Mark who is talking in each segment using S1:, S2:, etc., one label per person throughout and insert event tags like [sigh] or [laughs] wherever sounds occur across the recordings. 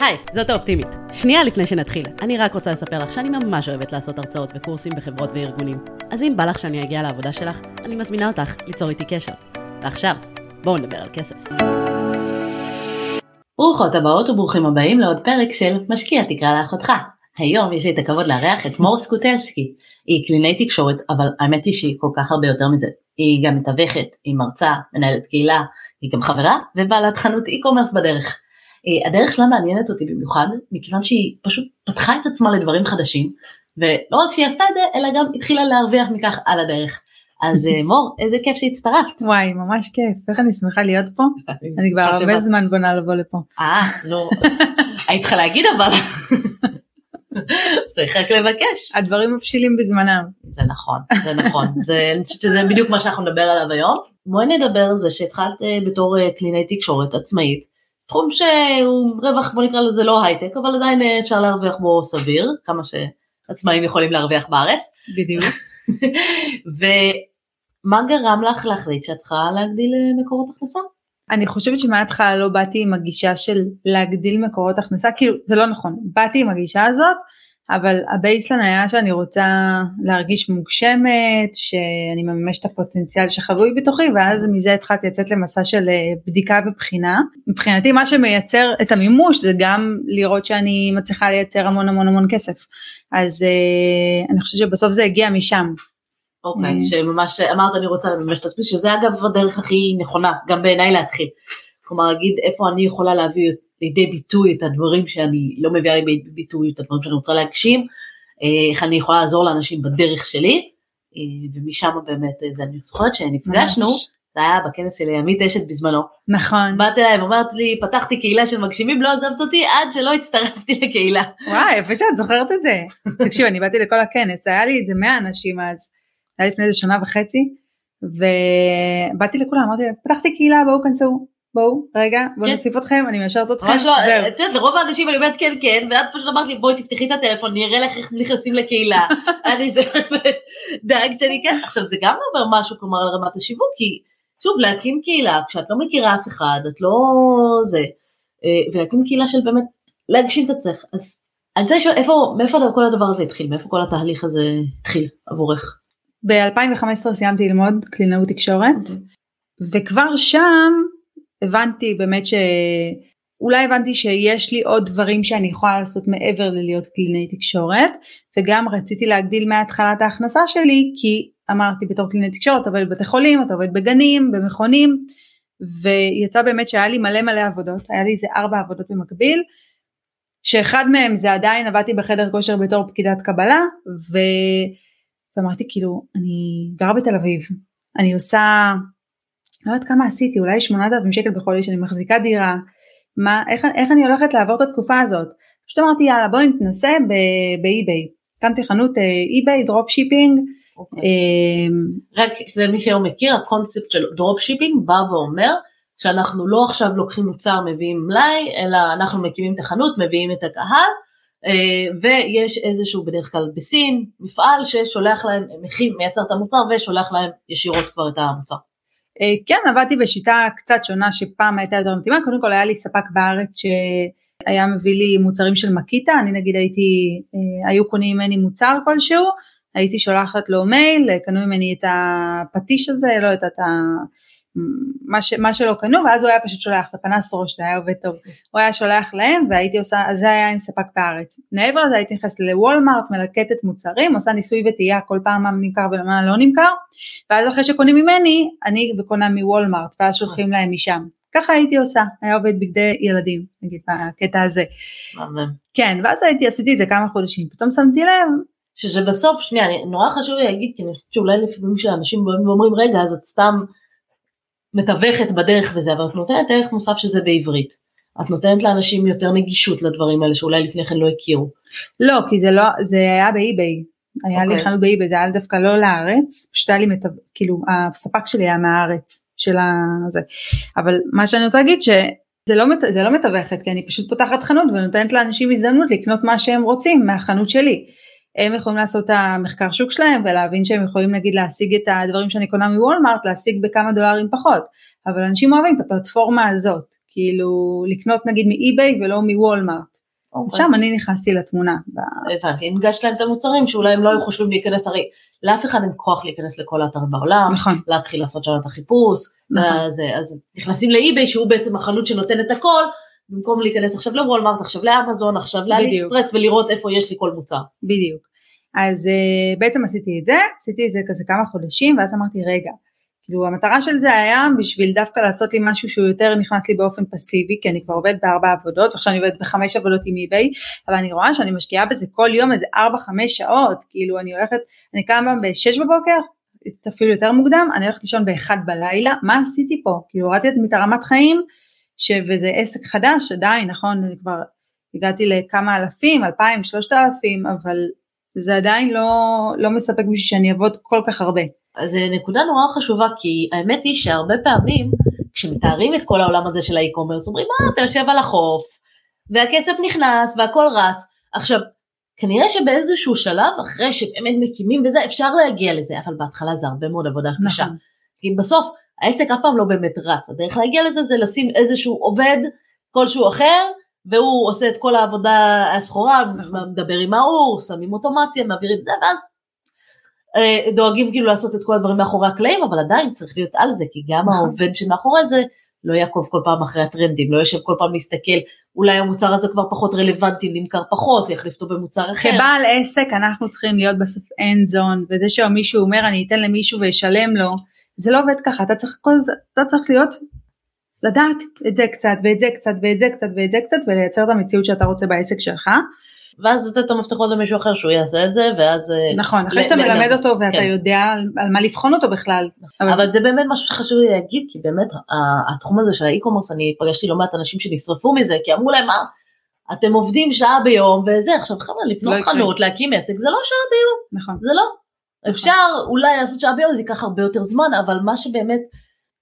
S1: היי, זאת האופטימית. שנייה לפני שנתחיל, אני רק רוצה לספר לך שאני ממש אוהבת לעשות הרצאות וקורסים בחברות וארגונים. אז אם בא לך שאני אגיע לעבודה שלך, אני מזמינה אותך ליצור איתי קשר. ועכשיו, בואו נדבר על כסף. ברוכות הבאות וברוכים הבאים לעוד פרק של משקיע תקרא לאחותך. היום יש לי את הכבוד לארח את מור סקוטלסקי. היא קלינאי תקשורת, אבל האמת היא שהיא כל כך הרבה יותר מזה. היא גם מתווכת, היא מרצה, מנהלת קהילה, היא גם חברה ובעלת חנות e-commerce בדרך. אה, הדרך שלה מעניינת אותי במיוחד מכיוון שהיא פשוט פתחה את עצמה לדברים חדשים ולא רק שהיא עשתה את זה אלא גם התחילה להרוויח מכך על הדרך. אז אה, מור איזה כיף שהצטרפת.
S2: וואי ממש כיף איך אני שמחה להיות פה [laughs] אני כבר הרבה זמן בונה לבוא לפה.
S1: אה נו [laughs] היית צריכה להגיד אבל. צריך רק לבקש.
S2: הדברים מבשילים בזמנם.
S1: זה נכון, זה נכון, זה, אני חושבת שזה בדיוק מה שאנחנו נדבר עליו היום. בואי נדבר על זה שהתחלת אה, בתור קלינאי תקשורת עצמאית, תחום שהוא רווח בוא נקרא לזה לא הייטק אבל עדיין אה, אפשר להרוויח בו סביר כמה שעצמאים יכולים להרוויח בארץ.
S2: בדיוק. [laughs]
S1: ומה גרם לך להחליט שאת צריכה להגדיל אה, מקורות הכנסה?
S2: אני חושבת שמההתחלה לא באתי עם הגישה של להגדיל מקורות הכנסה כאילו זה לא נכון באתי עם הגישה הזאת אבל הבייסלן היה שאני רוצה להרגיש מוגשמת, שאני מממשת את הפוטנציאל שחבוי בתוכי, ואז מזה התחלתי לצאת למסע של אה, בדיקה ובחינה. מבחינתי מה שמייצר את המימוש זה גם לראות שאני מצליחה לייצר המון המון המון כסף. אז uh, אני חושבת שבסוף זה הגיע משם.
S1: אוקיי, okay, אה. שממש אמרת אני רוצה לממש את עצמי, שזה אגב הדרך הכי נכונה, גם בעיניי להתחיל. כלומר להגיד איפה אני יכולה להביא לידי ביטוי את הדברים שאני לא מביאה לידי ביטוי, את הדברים שאני רוצה להגשים, אה, איך אני יכולה לעזור לאנשים בדרך שלי, אה, ומשם באמת, אה, זה אני זוכרת שנפגשנו, זה היה בכנס של עמית אשת בזמנו.
S2: נכון.
S1: באת אליי ואומרת לי, פתחתי קהילה של מגשימים, לא עזבת אותי עד שלא הצטרפתי לקהילה.
S2: וואי, יפה שאת זוכרת את זה. [laughs] תקשיב, אני באתי לכל הכנס, היה לי איזה 100 אנשים אז, היה לפני איזה שנה וחצי, ובאתי לכולם, אמרתי, פתחתי קהילה, בואו כנסו. בואו רגע בואו כן. נוסיף אתכם אני מאשרת אתכם. ממש
S1: לא, את יודעת לרוב האנשים אני אומרת כן כן ואת פשוט אמרת לי בואי תפתחי את הטלפון אני אראה לך איך נכנסים לקהילה. [laughs] אני זה דאגת שאני כן עכשיו זה גם אומר משהו כלומר על רמת השיווק כי שוב להקים קהילה כשאת לא מכירה אף אחד את לא זה אה, ולהקים קהילה של באמת להגשים את עצמך אז אני רוצה לשאול איפה מאיפה כל הדבר הזה התחיל מאיפה כל התהליך הזה התחיל עבורך.
S2: ב-2015 סיימתי ללמוד קלינאות תקשורת אוקיי. וכבר שם הבנתי באמת שאולי הבנתי שיש לי עוד דברים שאני יכולה לעשות מעבר ללהיות קלינאי תקשורת וגם רציתי להגדיל מהתחלת ההכנסה שלי כי אמרתי בתור קלינאי תקשורת אתה עובד בבתי חולים אתה עובד בגנים במכונים ויצא באמת שהיה לי מלא מלא עבודות היה לי איזה ארבע עבודות במקביל שאחד מהם זה עדיין עבדתי בחדר כושר בתור פקידת קבלה. ואמרתי כאילו אני גרה בתל אביב אני עושה לא יודעת כמה עשיתי, אולי 8,000 שקל בחודש, אני מחזיקה דירה, מה, איך, איך אני הולכת לעבור את התקופה הזאת? פשוט אמרתי יאללה בואי נתנסה ב eBay, הקמתי חנות eBay, drop shipping.
S1: רק שזה מי שלא מכיר, הקונספט של drop shipping בא ואומר שאנחנו לא עכשיו לוקחים מוצר מביאים מלאי, אלא אנחנו מקימים את החנות, מביאים את הקהל, אה, ויש איזשהו בדרך כלל בסין, מפעל ששולח להם, מייצר את המוצר ושולח להם ישירות כבר את המוצר.
S2: אה, כן עבדתי בשיטה קצת שונה שפעם הייתה יותר מתאימה. קודם כל היה לי ספק בארץ שהיה מביא לי מוצרים של מקיטה. אני נגיד הייתי אה, היו קונים ממני מוצר כלשהו הייתי שולחת לו מייל קנו ממני את הפטיש הזה לא יודעת מה, ש, מה שלא קנו ואז הוא היה פשוט שולח את הפנס ראש זה היה עובד טוב. הוא היה שולח להם והייתי עושה אז זה היה עם ספק בארץ. מעבר לזה הייתי נכנסת לוולמארט מלקטת מוצרים עושה ניסוי וטעייה כל פעם מה נמכר ומה לא נמכר ואז אחרי שקונים ממני אני קונה מוולמארט ואז שולחים להם משם. ככה הייתי עושה היה עובד בגדי ילדים נגיד בקטע הזה. כן ואז הייתי עשיתי את זה כמה חודשים פתאום שמתי לב
S1: שזה בסוף שנייה נורא חשוב לי להגיד כי אני חושבת שאולי לפעמים כשאנשים אומרים רגע אז את סתם מתווכת בדרך וזה, אבל את נותנת ערך מוסף שזה בעברית. את נותנת לאנשים יותר נגישות לדברים האלה שאולי לפני כן לא הכירו.
S2: לא, כי זה לא, זה היה באי-ביי. היה okay. לי אוקיי. חנות באי-ביי, זה היה דווקא לא לארץ, פשוט היה לי, מתו... כאילו, הספק שלי היה מהארץ, של הזה. אבל מה שאני רוצה להגיד שזה לא, מת... לא מתווכת, כי אני פשוט פותחת חנות ונותנת לאנשים הזדמנות לקנות מה שהם רוצים מהחנות שלי. הם יכולים לעשות את המחקר שוק שלהם ולהבין שהם יכולים נגיד להשיג את הדברים שאני קונה מוולמארט להשיג בכמה דולרים פחות אבל אנשים אוהבים את הפלטפורמה הזאת כאילו לקנות נגיד מאי-ביי ולא מוולמארט. אז
S1: אוקיי.
S2: שם אני נכנסתי לתמונה.
S1: הבנתי, הנגשת להם את המוצרים שאולי הם לא היו חושבים להיכנס, הרי לאף אחד אין כוח להיכנס לכל האתרים בעולם,
S2: נכון,
S1: להתחיל לעשות שם את החיפוש,
S2: נכון.
S1: וזה, אז נכנסים לאי-ביי שהוא בעצם החנות שנותן את הכל, במקום להיכנס עכשיו לוולמארט, עכשיו לאמזון, עכשיו לאלי
S2: בדיוק.
S1: אקספרס ולראות איפה יש לי כל מוצר.
S2: בדיוק. אז uh, בעצם עשיתי את זה, עשיתי את זה כזה כמה חודשים, ואז אמרתי רגע, כאילו המטרה של זה היה בשביל דווקא לעשות לי משהו שהוא יותר נכנס לי באופן פסיבי, כי אני כבר עובדת בארבע עבודות, ועכשיו אני עובדת בחמש עבודות עם אי-ביי, אבל אני רואה שאני משקיעה בזה כל יום איזה ארבע חמש שעות, כאילו אני הולכת, אני קמה בשש בבוקר, אפילו יותר מוקדם, אני הולכת לישון באחד בלילה, מה עשיתי פה? כאילו הורדתי את הרמת חיים, ש... וזה עסק חדש עדיין, נכון, אני כבר הגעתי לכמה אלפים, אלפיים, שלושת אלפים, אבל זה עדיין לא, לא מספק בשביל שאני אעבוד כל כך הרבה.
S1: אז זו נקודה נורא חשובה, כי האמת היא שהרבה פעמים, כשמתארים את כל העולם הזה של האי-קומרס, אומרים, מה, אתה יושב על החוף, והכסף נכנס, והכל רץ. עכשיו, כנראה שבאיזשהו שלב, אחרי שבאמת מקימים וזה, אפשר להגיע לזה, אבל בהתחלה זה הרבה מאוד עבודה קשה.
S2: נכון.
S1: כי בסוף, העסק אף פעם לא באמת רץ, הדרך להגיע לזה זה לשים איזשהו עובד כלשהו אחר, והוא עושה את כל העבודה הסחורה,
S2: נכון.
S1: מדבר עם ההוא, שמים אוטומציה, מעבירים זה, ואז אה, דואגים כאילו לעשות את כל הדברים מאחורי הקלעים, אבל עדיין צריך להיות על זה, כי גם
S2: נכון.
S1: העובד שמאחורי זה לא יעקוב כל פעם אחרי הטרנדים, לא יושב כל פעם להסתכל, אולי המוצר הזה כבר פחות רלוונטי, נמכר פחות, יחליף אותו במוצר אחר.
S2: כבעל עסק אנחנו צריכים להיות בסוף end zone, וזה שמישהו אומר אני אתן למישהו ואשלם לו, זה לא עובד ככה, אתה צריך, כל אתה צריך להיות, לדעת את זה קצת ואת זה קצת ואת זה קצת ואת זה קצת ולייצר את המציאות שאתה רוצה בעסק שלך.
S1: ואז לתת את המפתחות למישהו אחר שהוא יעשה את זה, ואז... אה,
S2: נכון, אחרי שאתה מלמד אותו ואתה
S1: כן.
S2: יודע על, מה לבחון אותו בכלל.
S1: אבל זה באמת משהו שחשוב לי להגיד, כי באמת התחום הזה של האי-קומרס, אני פגשתי לא מעט אנשים שנשרפו מזה, כי אמרו להם, מה, אתם עובדים שעה ביום וזה, עכשיו חבר'ה, לבנות
S2: לא.
S1: חנות, להקים עסק, זה לא שעה ביום,
S2: נכון,
S1: זה לא. אפשר אולי לעשות שעה ביום, זה ייקח הרבה יותר זמן, אבל מה שבאמת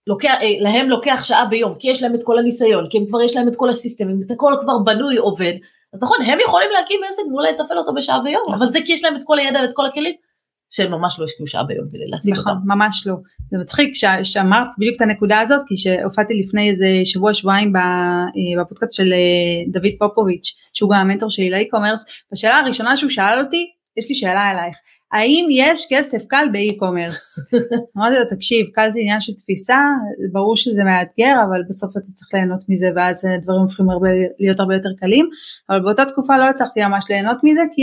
S1: לוקח, אה, להם לוקח שעה ביום, כי יש להם את כל הניסיון, כי הם כבר יש להם את כל הסיסטמים, את הכל כבר בנוי, עובד, אז נכון, הם יכולים להקים עסק ואולי לתפעל אותו בשעה ביום, אבל זה כי יש להם את כל הידע ואת כל הכלים, שהם ממש לא השקיעו שעה ביום כדי להשיג
S2: נכון,
S1: אותם.
S2: ממש לא. זה מצחיק שה- שאמרת בדיוק את הנקודה הזאת, כי שהופעתי לפני איזה שבוע שבועיים אה, בפודקאסט של אה, דוד פופוביץ', שהוא גם המנטור שלי לאי-קומרס, והשאלה הראשונה שהוא שאל אותי, יש לי שאלה אלייך, האם יש כסף קל באי-קומרס? [laughs] אמרתי לו, תקשיב, קל זה עניין של תפיסה, ברור שזה מאתגר, אבל בסוף אתה צריך ליהנות מזה, ואז הדברים הופכים הרבה, להיות הרבה יותר קלים, אבל באותה תקופה לא הצלחתי ממש ליהנות מזה, כי,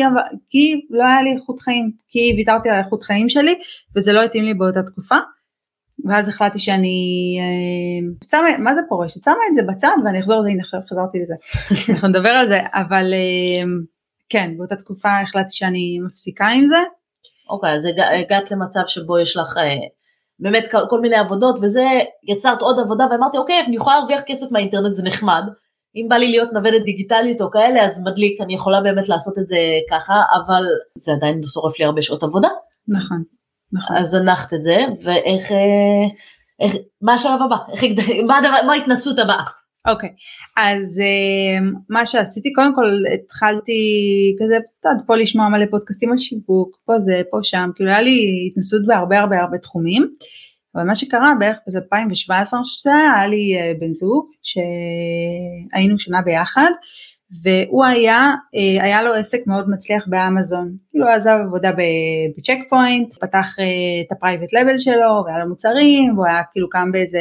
S2: כי לא היה לי איכות חיים, כי ויתרתי על איכות חיים שלי, וזה לא התאים לי באותה תקופה. ואז החלטתי שאני אה, שמה, מה זה פורשת? שמה את זה בצד ואני אחזור לזה, הנה עכשיו חזרתי לזה, [laughs] אנחנו נדבר על זה, אבל אה, כן, באותה תקופה החלטתי שאני מפסיקה עם זה,
S1: אוקיי, אז הגע- הגעת למצב שבו יש לך אה, באמת כל- מיני עבודות, וזה יצרת עוד עבודה, ואמרתי, אוקיי, אני יכולה להרוויח כסף מהאינטרנט, זה נחמד. אם בא לי להיות נוודת דיגיטלית או כאלה, אז מדליק, אני יכולה באמת לעשות את זה ככה, אבל זה עדיין שורף לי הרבה שעות עבודה.
S2: נכון, נכון.
S1: אז זנחת את זה, ואיך, אה, איך, מה השלב הבא? איך, מה, הדבר, מה ההתנסות הבאה?
S2: אוקיי, אז אה, מה שעשיתי, קודם כל התחלתי כזה, את יודעת, פה לשמוע מלא פודקאסטים על שיווק, פה זה, פה שם, כאילו היה לי התנסות בהרבה הרבה הרבה תחומים, אבל מה שקרה בערך ב-2017, אני חושבת שזה היה, לי אה, בן זוג, שהיינו שנה ביחד, והוא היה, אה, היה לו עסק מאוד מצליח באמזון, כאילו הוא עזב עבודה ב Check Point, פתח אה, את ה private label שלו, והיה לו מוצרים, והוא היה כאילו קם באיזה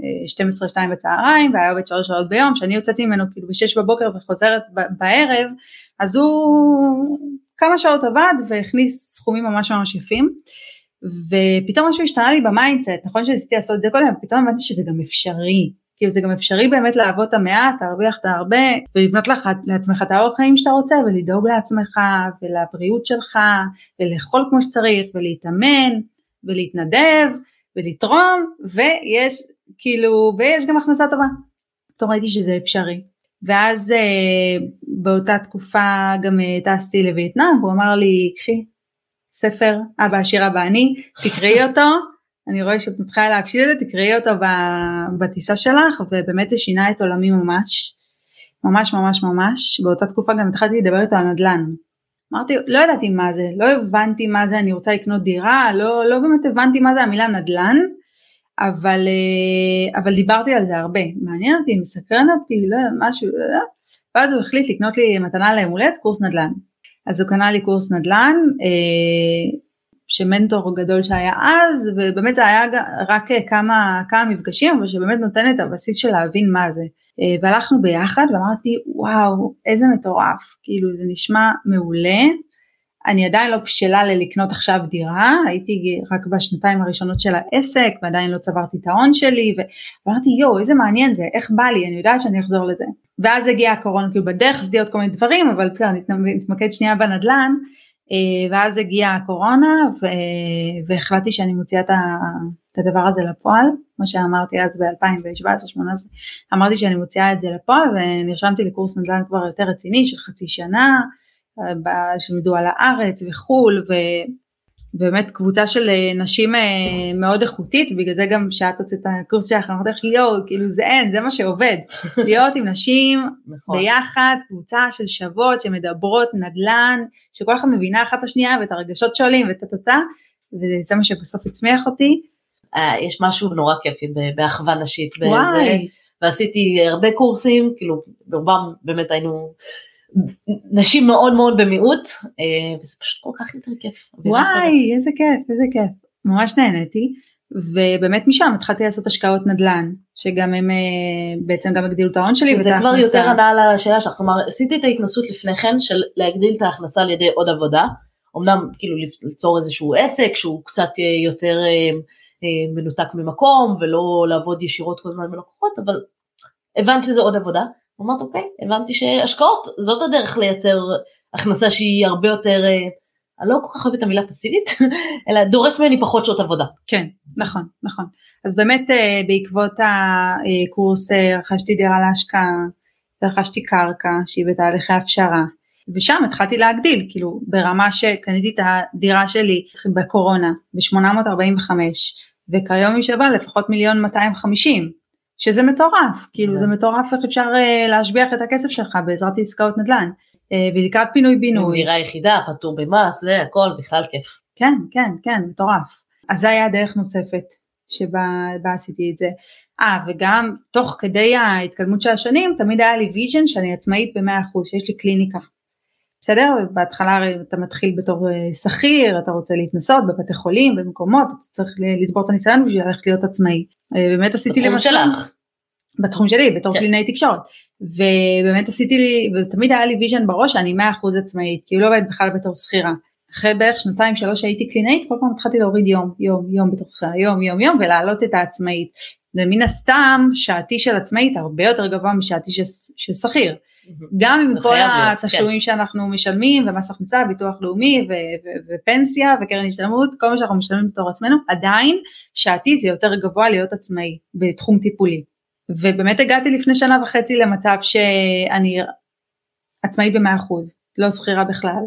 S2: 12-2 בצהריים והיה עובד 3 שעות ביום, שאני יוצאת ממנו כאילו ב-6 בבוקר וחוזרת בערב, אז הוא כמה שעות עבד והכניס סכומים ממש ממש יפים. ופתאום משהו השתנה לי ב mindset, נכון שניסיתי לעשות את זה קודם, פתאום הבנתי שזה גם אפשרי. כאילו זה גם אפשרי באמת לעבוד את המעט, להרוויח את הרבה, ולבנות לך, לעצמך את האורח חיים שאתה רוצה, ולדאוג לעצמך, ולבריאות שלך, ולאכול כמו שצריך, ולהתאמן, ולהתנדב, ולתרום, ויש, כאילו, ויש גם הכנסה טובה. פתאום ראיתי שזה אפשרי. ואז אה, באותה תקופה גם אה, טסתי לווייטנאם, והוא אמר לי, קחי ספר, אבא עשיר אבא אני, תקראי אותו, [laughs] אני רואה שאת מתחילה להקשיב לזה, תקראי אותו בטיסה שלך, ובאמת זה שינה את עולמי ממש, ממש ממש ממש, באותה תקופה גם התחלתי לדבר איתו על נדל"ן. אמרתי, לא ידעתי מה זה, לא הבנתי מה זה, אני רוצה לקנות דירה, לא, לא באמת הבנתי מה זה המילה נדל"ן, אבל, אה, אבל דיברתי על זה הרבה, מעניין אותי, מסקרן אותי, לא משהו, לא, לא. ואז הוא החליט לקנות לי מתנה ליום הולדת קורס נדל"ן. אז הוא קנה לי קורס נדל"ן, אה, שמנטור גדול שהיה אז, ובאמת זה היה רק כמה, כמה מפגשים, אבל שבאמת נותן את הבסיס של להבין מה זה. אה, והלכנו ביחד ואמרתי, וואו, איזה מטורף, כאילו זה נשמע מעולה. אני עדיין לא בשלה ללקנות עכשיו דירה, הייתי רק בשנתיים הראשונות של העסק ועדיין לא צברתי את ההון שלי ואמרתי יואו איזה מעניין זה, איך בא לי, אני יודעת שאני אחזור לזה. ואז הגיעה הקורונה, כאילו בדרך עשיתי עוד כל מיני דברים, אבל בסדר, נתמקד שנייה בנדל"ן, אה, ואז הגיעה הקורונה והחלטתי שאני מוציאה את הדבר הזה לפועל, כמו שאמרתי אז ב-2017-2018, אמרתי שאני מוציאה את זה לפועל ונרשמתי לקורס נדל"ן כבר יותר רציני של חצי שנה. שלימדו על הארץ וחו"ל ובאמת קבוצה של אה, נשים אה, מאוד איכותית בגלל זה גם שאת הוצאת את הקורס שלך אמרתי לך יואו כאילו זה אין זה מה שעובד [laughs] להיות עם נשים נכון. ביחד קבוצה של שוות שמדברות נדל"ן שכל אחת מבינה אחת את השנייה ואת הרגשות שואלים וטה טה טה וזה מה שבסוף הצמיח אותי.
S1: אה, יש משהו נורא כיפי באחווה נשית. וואי. ועשיתי הרבה קורסים כאילו ברובם באמת היינו נשים מאוד מאוד במיעוט אה, וזה פשוט כל כך יותר כיף.
S2: וואי איזה כיף איזה כיף ממש נהניתי ובאמת משם התחלתי לעשות השקעות נדל"ן שגם הם אה, בעצם גם הגדילו את ההון שלי.
S1: שזה כבר הכנסה. יותר ענה לשאלה שלך כלומר עשיתי את ההתנסות לפני כן של להגדיל את ההכנסה על ידי עוד עבודה אמנם כאילו ליצור איזשהו עסק שהוא קצת יותר מנותק ממקום ולא לעבוד ישירות כל הזמן עם לקוחות אבל הבנת שזה עוד עבודה אמרת אוקיי, הבנתי שהשקעות זאת הדרך לייצר הכנסה שהיא הרבה יותר, אה, אני לא כל כך אוהבת את המילה פסיבית, [laughs] אלא דורשת ממני פחות שעות עבודה.
S2: כן, נכון, נכון. אז באמת אה, בעקבות הקורס אה, רכשתי דירה להשקעה, ורכשתי קרקע שהיא בתהליכי הפשרה, ושם התחלתי להגדיל, כאילו ברמה שקניתי את הדירה שלי בקורונה ב-845, וכיום היא שווה לפחות מיליון 250. שזה מטורף, כאילו זה מטורף איך אפשר אה, להשביח את הכסף שלך בעזרת עסקאות נדל"ן. אה, ולקראת פינוי בינוי.
S1: דירה יחידה, פטור במס, זה הכל בכלל כיף.
S2: כן, כן, כן, מטורף. אז זה היה דרך נוספת שבה עשיתי את זה. אה, וגם תוך כדי ההתקדמות של השנים תמיד היה לי vision שאני עצמאית ב-100%, שיש לי קליניקה. בסדר? בהתחלה הרי אתה מתחיל בתור אה, שכיר, אתה רוצה להתנסות בבתי חולים, במקומות, אתה צריך לצבור את הניסיון בשביל ללכת להיות עצמאי. אה, באמת עשיתי
S1: למשל, שלך.
S2: בתחום שלי, בתור כן. קלינאי תקשורת. ובאמת עשיתי לי, ותמיד היה לי vision בראש שאני 100% עצמאית, כאילו לא עובדת בכלל בתור שכירה. אחרי בערך שנתיים שלוש שהייתי קלינאית, כל פעם התחלתי להוריד יום, יום, יום בתור שכירה, יום, יום, יום, ולהעלות את העצמאית. זה מן הסתם שעתי של עצמאית הרבה יותר גבוה משעתי של שכיר. גם עם כל התשלומים כן. שאנחנו משלמים ומס הכנסה, ביטוח לאומי ופנסיה וקרן השתלמות, כל מה שאנחנו משלמים בתור עצמנו, עדיין שעתי זה יותר גבוה להיות עצמאי בתחום טיפולי. ובאמת הגעתי לפני שנה וחצי למצב שאני עצמאית במאה אחוז, לא שכירה בכלל,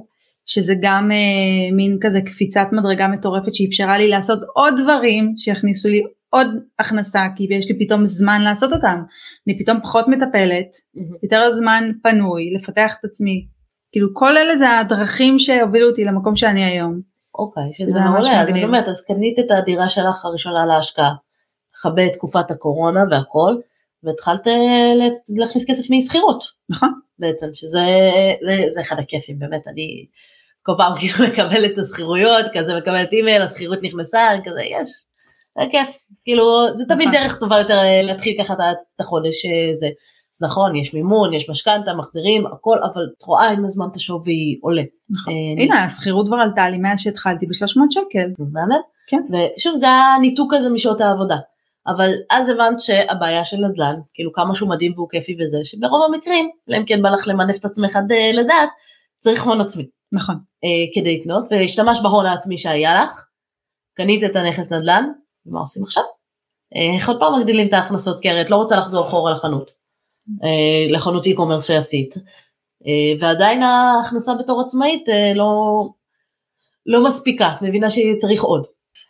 S2: שזה גם אה, מין כזה קפיצת מדרגה מטורפת שאפשרה לי לעשות עוד דברים שיכניסו לי עוד הכנסה כי יש לי פתאום זמן לעשות אותם. אני פתאום פחות מטפלת mm-hmm. יותר זמן פנוי לפתח את עצמי. כאילו כל אלה זה הדרכים שהובילו אותי למקום שאני היום.
S1: אוקיי okay, שזה מעולה. אז אני אומרת אז קנית את הדירה שלך הראשונה להשקעה. את תקופת הקורונה והכל והתחלת אה, להכניס כסף משכירות.
S2: נכון.
S1: בעצם שזה זה, זה אחד הכיפים באמת. אני כל פעם כאילו מקבלת את השכירויות כזה מקבלת אימייל השכירות נכנסה כזה יש זה כיף, כאילו זה תמיד נכון. דרך טובה יותר אה, להתחיל ככה את החודש אה, זה. אז נכון, יש מימון, יש משכנתה, מחזירים, הכל, אבל את רואה עם הזמן את השווי עולה.
S2: נכון. אה, הנה, השכירות כבר עלתה לי מאז שהתחלתי ב-300 שקל.
S1: באמת? כן. ושוב, זה הניתוק הזה משעות העבודה. אבל אז הבנת שהבעיה של נדל"ן, כאילו כמה שהוא מדהים והוא כיפי וזה, שברוב המקרים, אלא אם כן בא לך למנף את עצמך לדעת, צריך הון עצמי.
S2: נכון.
S1: כדי לקנות, והשתמשת בהון העצמי שהיה לך, קנית את הנכס נדל"ן, ומה עושים עכשיו? אה, איך עוד פעם מגדילים את ההכנסות כי הרי את לא רוצה לחזור אחורה לחנות, אה, לחנות e-commerce שעשית, אה, ועדיין ההכנסה בתור עצמאית לא, לא מספיקה, את מבינה שצריך עוד.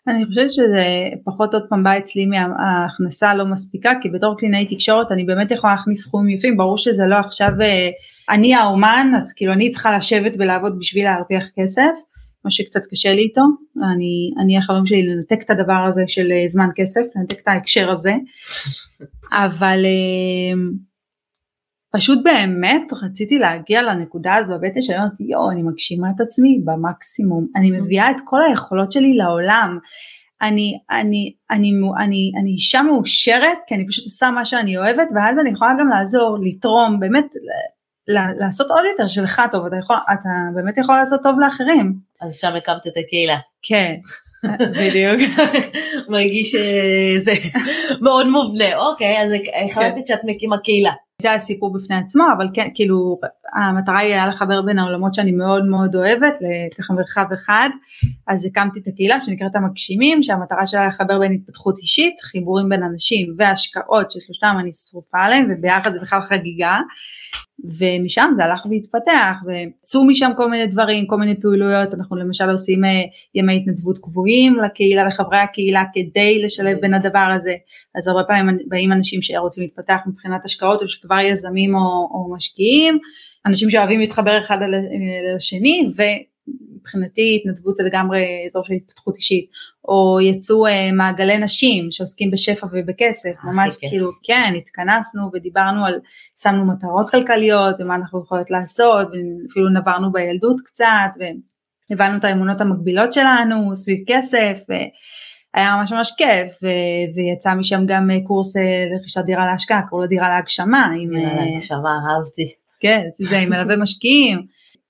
S2: אני חושבת שזה פחות עוד פעם בא אצלי מההכנסה לא מספיקה כי בתור קלינאי תקשורת אני באמת יכולה להכניס סכומים יפים. ברור שזה לא עכשיו אני האומן אז כאילו אני צריכה לשבת ולעבוד בשביל להרוויח כסף מה שקצת קשה לי איתו, אני, אני החלום שלי לנתק את הדבר הזה של אה, זמן כסף, לנתק את ההקשר הזה, [laughs] אבל אה, פשוט באמת רציתי להגיע לנקודה הזו בבטן שאני אומרת יואו אני מגשימה את עצמי במקסימום, אני מביאה את כל היכולות שלי לעולם, אני, אני, אני, אני, אני אישה מאושרת כי אני פשוט עושה מה שאני אוהבת ואז אני יכולה גם לעזור, לתרום, באמת לעשות עוד יותר שלך טוב, אתה, יכול, אתה באמת יכול לעשות טוב לאחרים.
S1: אז שם הקמת את הקהילה.
S2: כן, בדיוק. [laughs]
S1: מרגיש שזה [laughs] מאוד מובנה, אוקיי, אז החלטת שאת מקימה קהילה.
S2: זה הסיפור בפני עצמו, אבל כן, כאילו, המטרה היא היה לחבר בין העולמות שאני מאוד מאוד אוהבת, לככה מרחב אחד, אז הקמתי את הקהילה שנקראת המגשימים, שהמטרה שלה לחבר בין התפתחות אישית, חיבורים בין אנשים והשקעות ששלושתם אני שרופה עליהם, וביחד זה בכלל חגיגה. ומשם זה הלך והתפתח ויצאו משם כל מיני דברים כל מיני פעילויות. אנחנו למשל עושים אה, ימי התנדבות קבועים לקהילה לחברי הקהילה כדי לשלב בין הדבר הזה. אז הרבה פעמים באים אנשים שרוצים להתפתח מבחינת השקעות או שכבר יזמים או, או משקיעים אנשים שאוהבים להתחבר אחד לשני מבחינתי התנדבות זה לגמרי אזור של התפתחות אישית, או יצאו אה, מעגלי נשים שעוסקים בשפע ובכסף, אה, ממש כן. כאילו כן התכנסנו ודיברנו על, שמנו מטרות כלכליות ומה אנחנו יכולות לעשות, ואפילו נברנו בילדות קצת, והבנו את האמונות המקבילות שלנו סביב כסף. ו... היה ממש ממש כיף ו- ויצא משם גם אה, קורס לרכישת דירה להשקעה, קוראים לדירה להגשמה.
S1: דירה להגשמה, אהבתי.
S2: כן, זה עם מלווה משקיעים.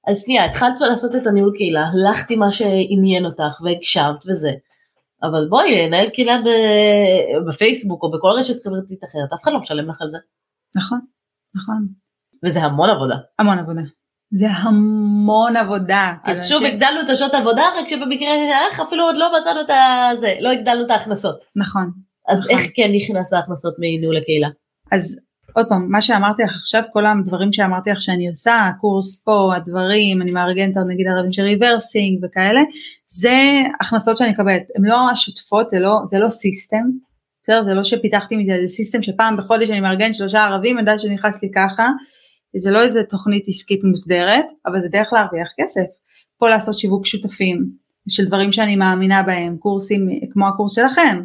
S1: אז שנייה, התחלת כבר לעשות את הניהול קהילה, הלכתי מה שעניין אותך והגשמת וזה, אבל בואי, לנהל קהילה בפייסבוק או בכל רשת חברתית אחרת, אף אחד לא משלם לך על זה.
S2: נכון, נכון.
S1: וזה המון עבודה.
S2: המון עבודה. זה המון עבודה.
S1: אז שוב ש... הגדלנו את השעות העבודה, רק שבמקרה שלך אפילו עוד לא מצאנו את זה, לא הגדלנו את ההכנסות.
S2: נכון.
S1: אז
S2: נכון.
S1: איך כן נכנס ההכנסות מניהול הקהילה?
S2: אז עוד פעם, מה שאמרתי לך עכשיו, כל הדברים שאמרתי לך שאני עושה, הקורס פה, הדברים, אני מארגנת נגיד ערבים של rebirthing וכאלה, זה הכנסות שאני מקבלת, הן לא השוטפות, זה לא, זה לא system, בסדר? זה לא שפיתחתי מזה איזה system שפעם בחודש אני מארגן שלושה ערבים, אני יודעת שנכנס לי ככה, זה לא איזה תוכנית עסקית מוסדרת, אבל זה דרך להרוויח כסף. פה לעשות שיווק שותפים של דברים שאני מאמינה בהם, קורסים כמו הקורס שלכם.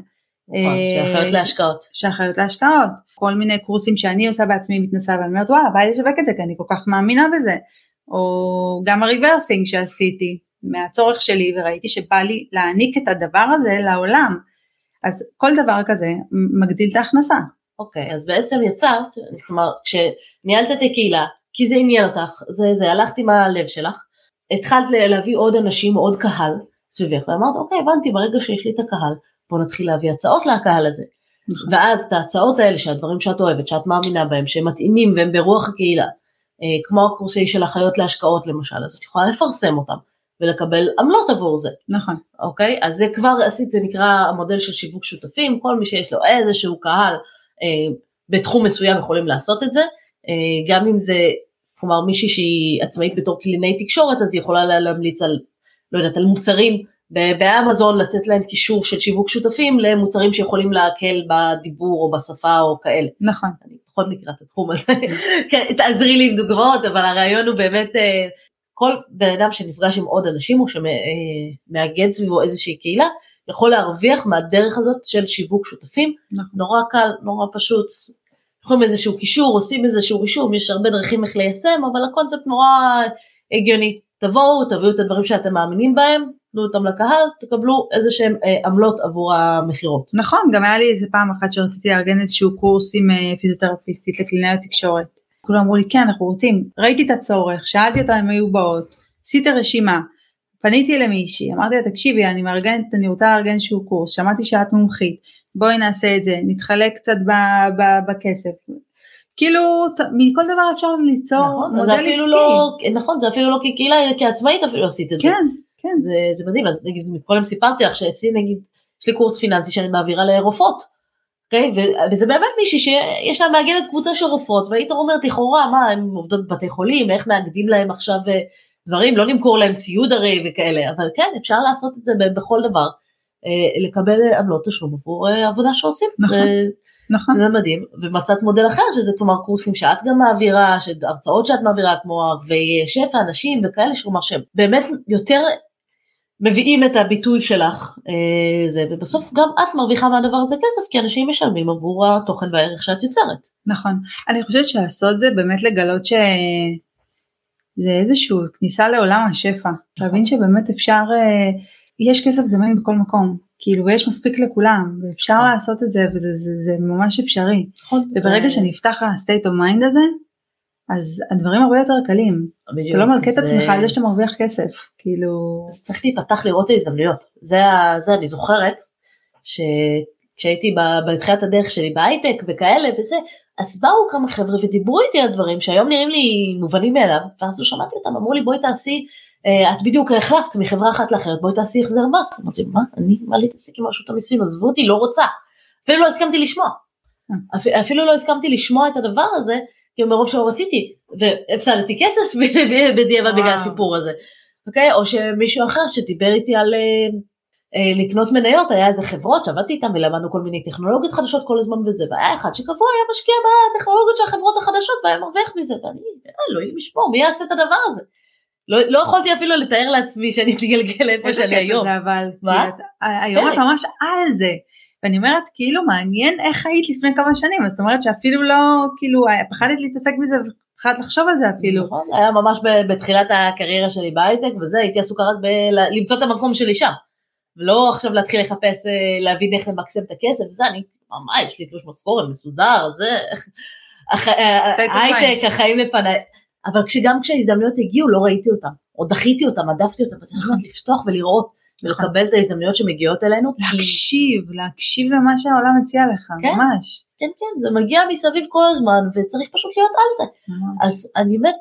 S1: נכון, שאחריות להשקעות.
S2: שאחריות להשקעות. כל מיני קורסים שאני עושה בעצמי מתנסה ואני אומרת וואלה בא לי לשווק את זה כי אני כל כך מאמינה בזה. או גם הריברסינג שעשיתי מהצורך שלי וראיתי שבא לי להעניק את הדבר הזה לעולם. אז כל דבר כזה מגדיל את ההכנסה.
S1: אוקיי, אז בעצם יצרת, כלומר, כשניהלת את הקהילה, כי זה עניין אותך, זה, זה, הלכת עם הלב שלך, התחלת להביא עוד אנשים, עוד קהל סביבך, ואמרת, אוקיי, הבנתי, ברגע שיש לי את הקהל, בוא נתחיל להביא הצעות לקהל הזה. נכון. ואז את ההצעות האלה, שהדברים שאת אוהבת, שאת מאמינה בהם, שהם מתאימים והם ברוח הקהילה, אה, כמו הקורסי של אחיות להשקעות למשל, אז את יכולה לפרסם אותם ולקבל עמלות עבור זה.
S2: נכון.
S1: אוקיי? אז זה כבר עשית, זה נקרא המודל של שיווק שותפים, כל מי שיש לו איזשהו קהל אה, בתחום מסוים יכולים לעשות את זה, אה, גם אם זה, כלומר מישהי שהיא עצמאית בתור קלינאי תקשורת, אז היא יכולה להמליץ על, לא יודעת, על מוצרים באמזון לתת להם קישור של שיווק שותפים למוצרים שיכולים להקל בדיבור או בשפה או כאלה.
S2: נכון.
S1: אני פחות מכירה את התחום הזה, [laughs] כן, תעזרי לי עם דוגמאות, אבל הרעיון הוא באמת אה, כל בן אדם שנפגש עם עוד אנשים או שמאגד סביבו איזושהי קהילה, יכול להרוויח מהדרך הזאת של שיווק שותפים, נכון. נורא קל, נורא פשוט, יכולים איזשהו קישור, עושים איזשהו רישום, יש הרבה דרכים איך ליישם, אבל הקונספט נורא הגיוני. תבואו, תביאו את הדברים שאתם מאמינים בהם, תנו אותם לקהל, תקבלו איזה שהם אה, עמלות עבור המכירות.
S2: נכון, גם היה לי איזה פעם אחת שרציתי לארגן איזשהו קורס עם אה, פיזיותרפיסטית לקלינאיות תקשורת. כולם אמרו לי כן אנחנו רוצים, ראיתי את הצורך, שאלתי אותה אם היו באות, עשית רשימה, פניתי למישהי, אמרתי לה תקשיבי אני מארגנת, אני רוצה לארגן איזשהו קורס, שמעתי שאת מומחית, בואי נעשה את זה, נתחלק קצת ב- ב- בכסף. כאילו מכל דבר אפשר ליצור נכון, מודל עסקי.
S1: לא, נכון, זה אפילו לא כקהילה, כעצמאית אפילו עשית את
S2: כן, זה. כן.
S1: זה, זה מדהים, אז נגיד קודם סיפרתי לך שאצלי נגיד, יש לי קורס פיננסי שאני מעבירה לרופאות, אוקיי? Okay? וזה באמת מישהי שיש לה מאגדת קבוצה של רופאות, והיית אומרת לכאורה, מה, הן עובדות בבתי חולים, איך מאגדים להם עכשיו אה, דברים, לא למכור להם ציוד הרי וכאלה, אבל כן, אפשר לעשות את זה בכל דבר, אה, לקבל עמלות תשלום עבור אה, עבודה שעושים.
S2: נכון. זה, נכון.
S1: שזה מדהים, ומצאת מודל אחר שזה כלומר קורסים שאת גם מעבירה, הרצאות שאת מעבירה כמו ערבי שפע, אנשים וכאלה, כלומר שהם באמת יותר מביאים את הביטוי שלך אה, זה ובסוף גם את מרוויחה מהדבר הזה כסף כי אנשים משלמים עבור התוכן והערך שאת יוצרת.
S2: נכון. אני חושבת שהסוד זה באמת לגלות שזה איזושהי כניסה לעולם השפע. להבין שבאמת אפשר, אה, יש כסף זמין בכל מקום. כאילו ויש מספיק לכולם ואפשר לעשות את זה וזה זה, זה ממש אפשרי.
S1: נכון.
S2: וברגע שנפתח ה-state of mind הזה אז הדברים הרבה יותר קלים.
S1: בדיוק,
S2: אתה לא מלכה את
S1: זה-
S2: עצמך על זה שאתה מרוויח כסף. כאילו
S1: אז צריך להיפתח לראות ההזדמנויות. זה, זה אני זוכרת שכשהייתי בתחילת הדרך שלי בהייטק וכאלה וזה, אז באו כמה חבר'ה ודיברו איתי על דברים שהיום נראים לי מובנים מאליו, ואז שמעתי אותם, אמרו לי בואי תעשי, אה, את בדיוק החלפת מחברה אחת לאחרת, בואי תעשי החזר מס. אמרתי, מה, אני, מה להתעסק עם רשות המיסים, עזבו אותי, לא רוצה. אפילו לא הסכמתי לשמוע. אפ- אפילו לא הסכמתי לשמוע את הדבר הזה, כי מרוב שלא רציתי, והפסדתי כסף בדיעבד בגלל. הסיפור הזה. אוקיי? או שמישהו אחר שדיבר איתי על אה, אה, לקנות מניות, היה איזה חברות שעבדתי איתם ולמדנו כל מיני טכנולוגיות חדשות כל הזמן וזה, והיה אחד שקבוע היה משקיע בטכנולוגיות של החברות החדשות והיה מרוויח מזה, ואני, אה, אלוהים ישמור, מי יעשה את הדבר הזה? לא, לא יכולתי אפילו לתאר לעצמי שאני אתגלגל איפה שאני היום.
S2: זה אבל.
S1: מה?
S2: היום את ממש על זה. ואני אומרת כאילו מעניין איך היית לפני כמה שנים אז זאת אומרת שאפילו לא כאילו פחדת להתעסק בזה ופחדת לחשוב על זה אפילו.
S1: נכון, היה ממש בתחילת הקריירה שלי בהייטק וזה, הייתי עסוקה רק בלמצוא את המקום שלי שם. ולא עכשיו להתחיל לחפש, אה, להבין איך למקסם את הכסף, וזה, אני ממש, יש לי תלוש משכורת מסודר, זה, אה,
S2: of
S1: הייטק, החיים לפניי. אבל כשגם כשההזדמנויות הגיעו לא ראיתי אותם, או דחיתי אותם, הדפתי אותם, אז אני
S2: נכון.
S1: חושבת לפתוח ולראות ולקבל את ההזדמנויות שמגיעות אלינו.
S2: להקשיב, להקשיב למה שהעולם מציע לך,
S1: כן.
S2: ממש.
S1: כן, כן, זה מגיע מסביב כל הזמן, וצריך פשוט להיות על זה.
S2: ממש.
S1: אז אני באמת,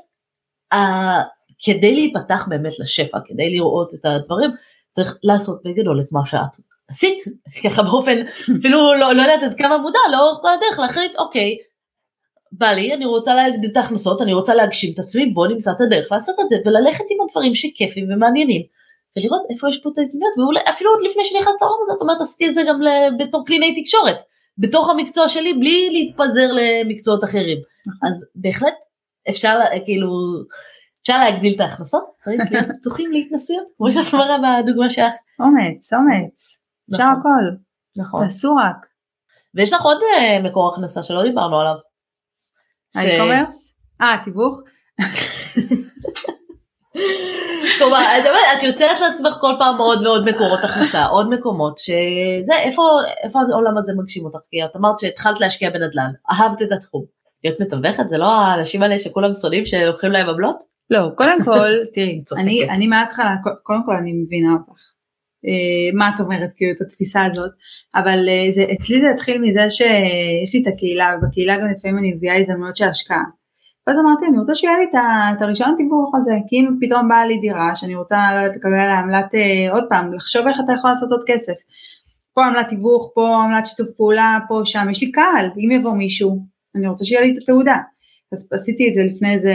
S1: כדי להיפתח באמת לשפע, כדי לראות את הדברים, צריך לעשות בגדול את מה שאת עשית, [laughs] ככה באופן, אפילו לא, לא יודעת עד כמה מודע, לאורך כל הדרך להחליט, אוקיי, בא לי, אני רוצה להגדיל את ההכנסות, אני רוצה להגשים את עצמי, בוא נמצא את הדרך לעשות את זה, וללכת עם הדברים שכיפים ומעניינים, ולראות איפה יש פה את ההזדמנויות, ואולי אפילו עוד לפני שנכנסת לעולם הזה, זאת אומרת, עשיתי את זה גם בתור קלינאי תקשורת, בתוך המקצוע שלי, בלי להתפזר למקצועות אחרים.
S2: נכון.
S1: אז בהחלט אפשר, כאילו, אפשר להגדיל את ההכנסות, צריך [laughs] להיות פתוחים להתנסויות, כמו שאת אמרה בדוגמה שלך.
S2: אומץ, אומץ. אפשר
S1: נכון,
S2: הכל,
S1: נכון.
S2: תעשו רק.
S1: ויש לך עוד אה, מקור הכנסה שלא דיברנו עליו.
S2: האי-קומרס? אה, תיווך? [laughs]
S1: כלומר, את אומרת, את יוצרת לעצמך כל פעם עוד ועוד מקורות הכנסה, עוד מקומות, שזה, איפה, איפה העולם הזה מגשים אותך? כי את אמרת שהתחלת להשקיע בנדל"ן, אהבת את התחום. להיות מתווכת זה לא האנשים האלה שכולם שונאים שלוקחים להם עמלות?
S2: לא, קודם כל, [laughs] תראי. אני, אני מההתחלה, קודם כל אני מבינה אותך. אה, מה את אומרת, כאילו, את התפיסה הזאת, אבל אה, זה, אצלי זה התחיל מזה שיש לי את הקהילה, ובקהילה גם לפעמים אני מביאה הזדמנויות של השקעה. ואז אמרתי, אני רוצה שיהיה לי את הרישיון תיווך הזה, כי אם פתאום באה לי דירה שאני רוצה לקבל עמלת, אה, עוד פעם, לחשוב איך אתה יכול לעשות עוד כסף. פה עמלת תיווך, פה עמלת שיתוף פעולה, פה שם, יש לי קהל, אם יבוא מישהו, אני רוצה שיהיה לי את התעודה. אז עשיתי את זה לפני איזה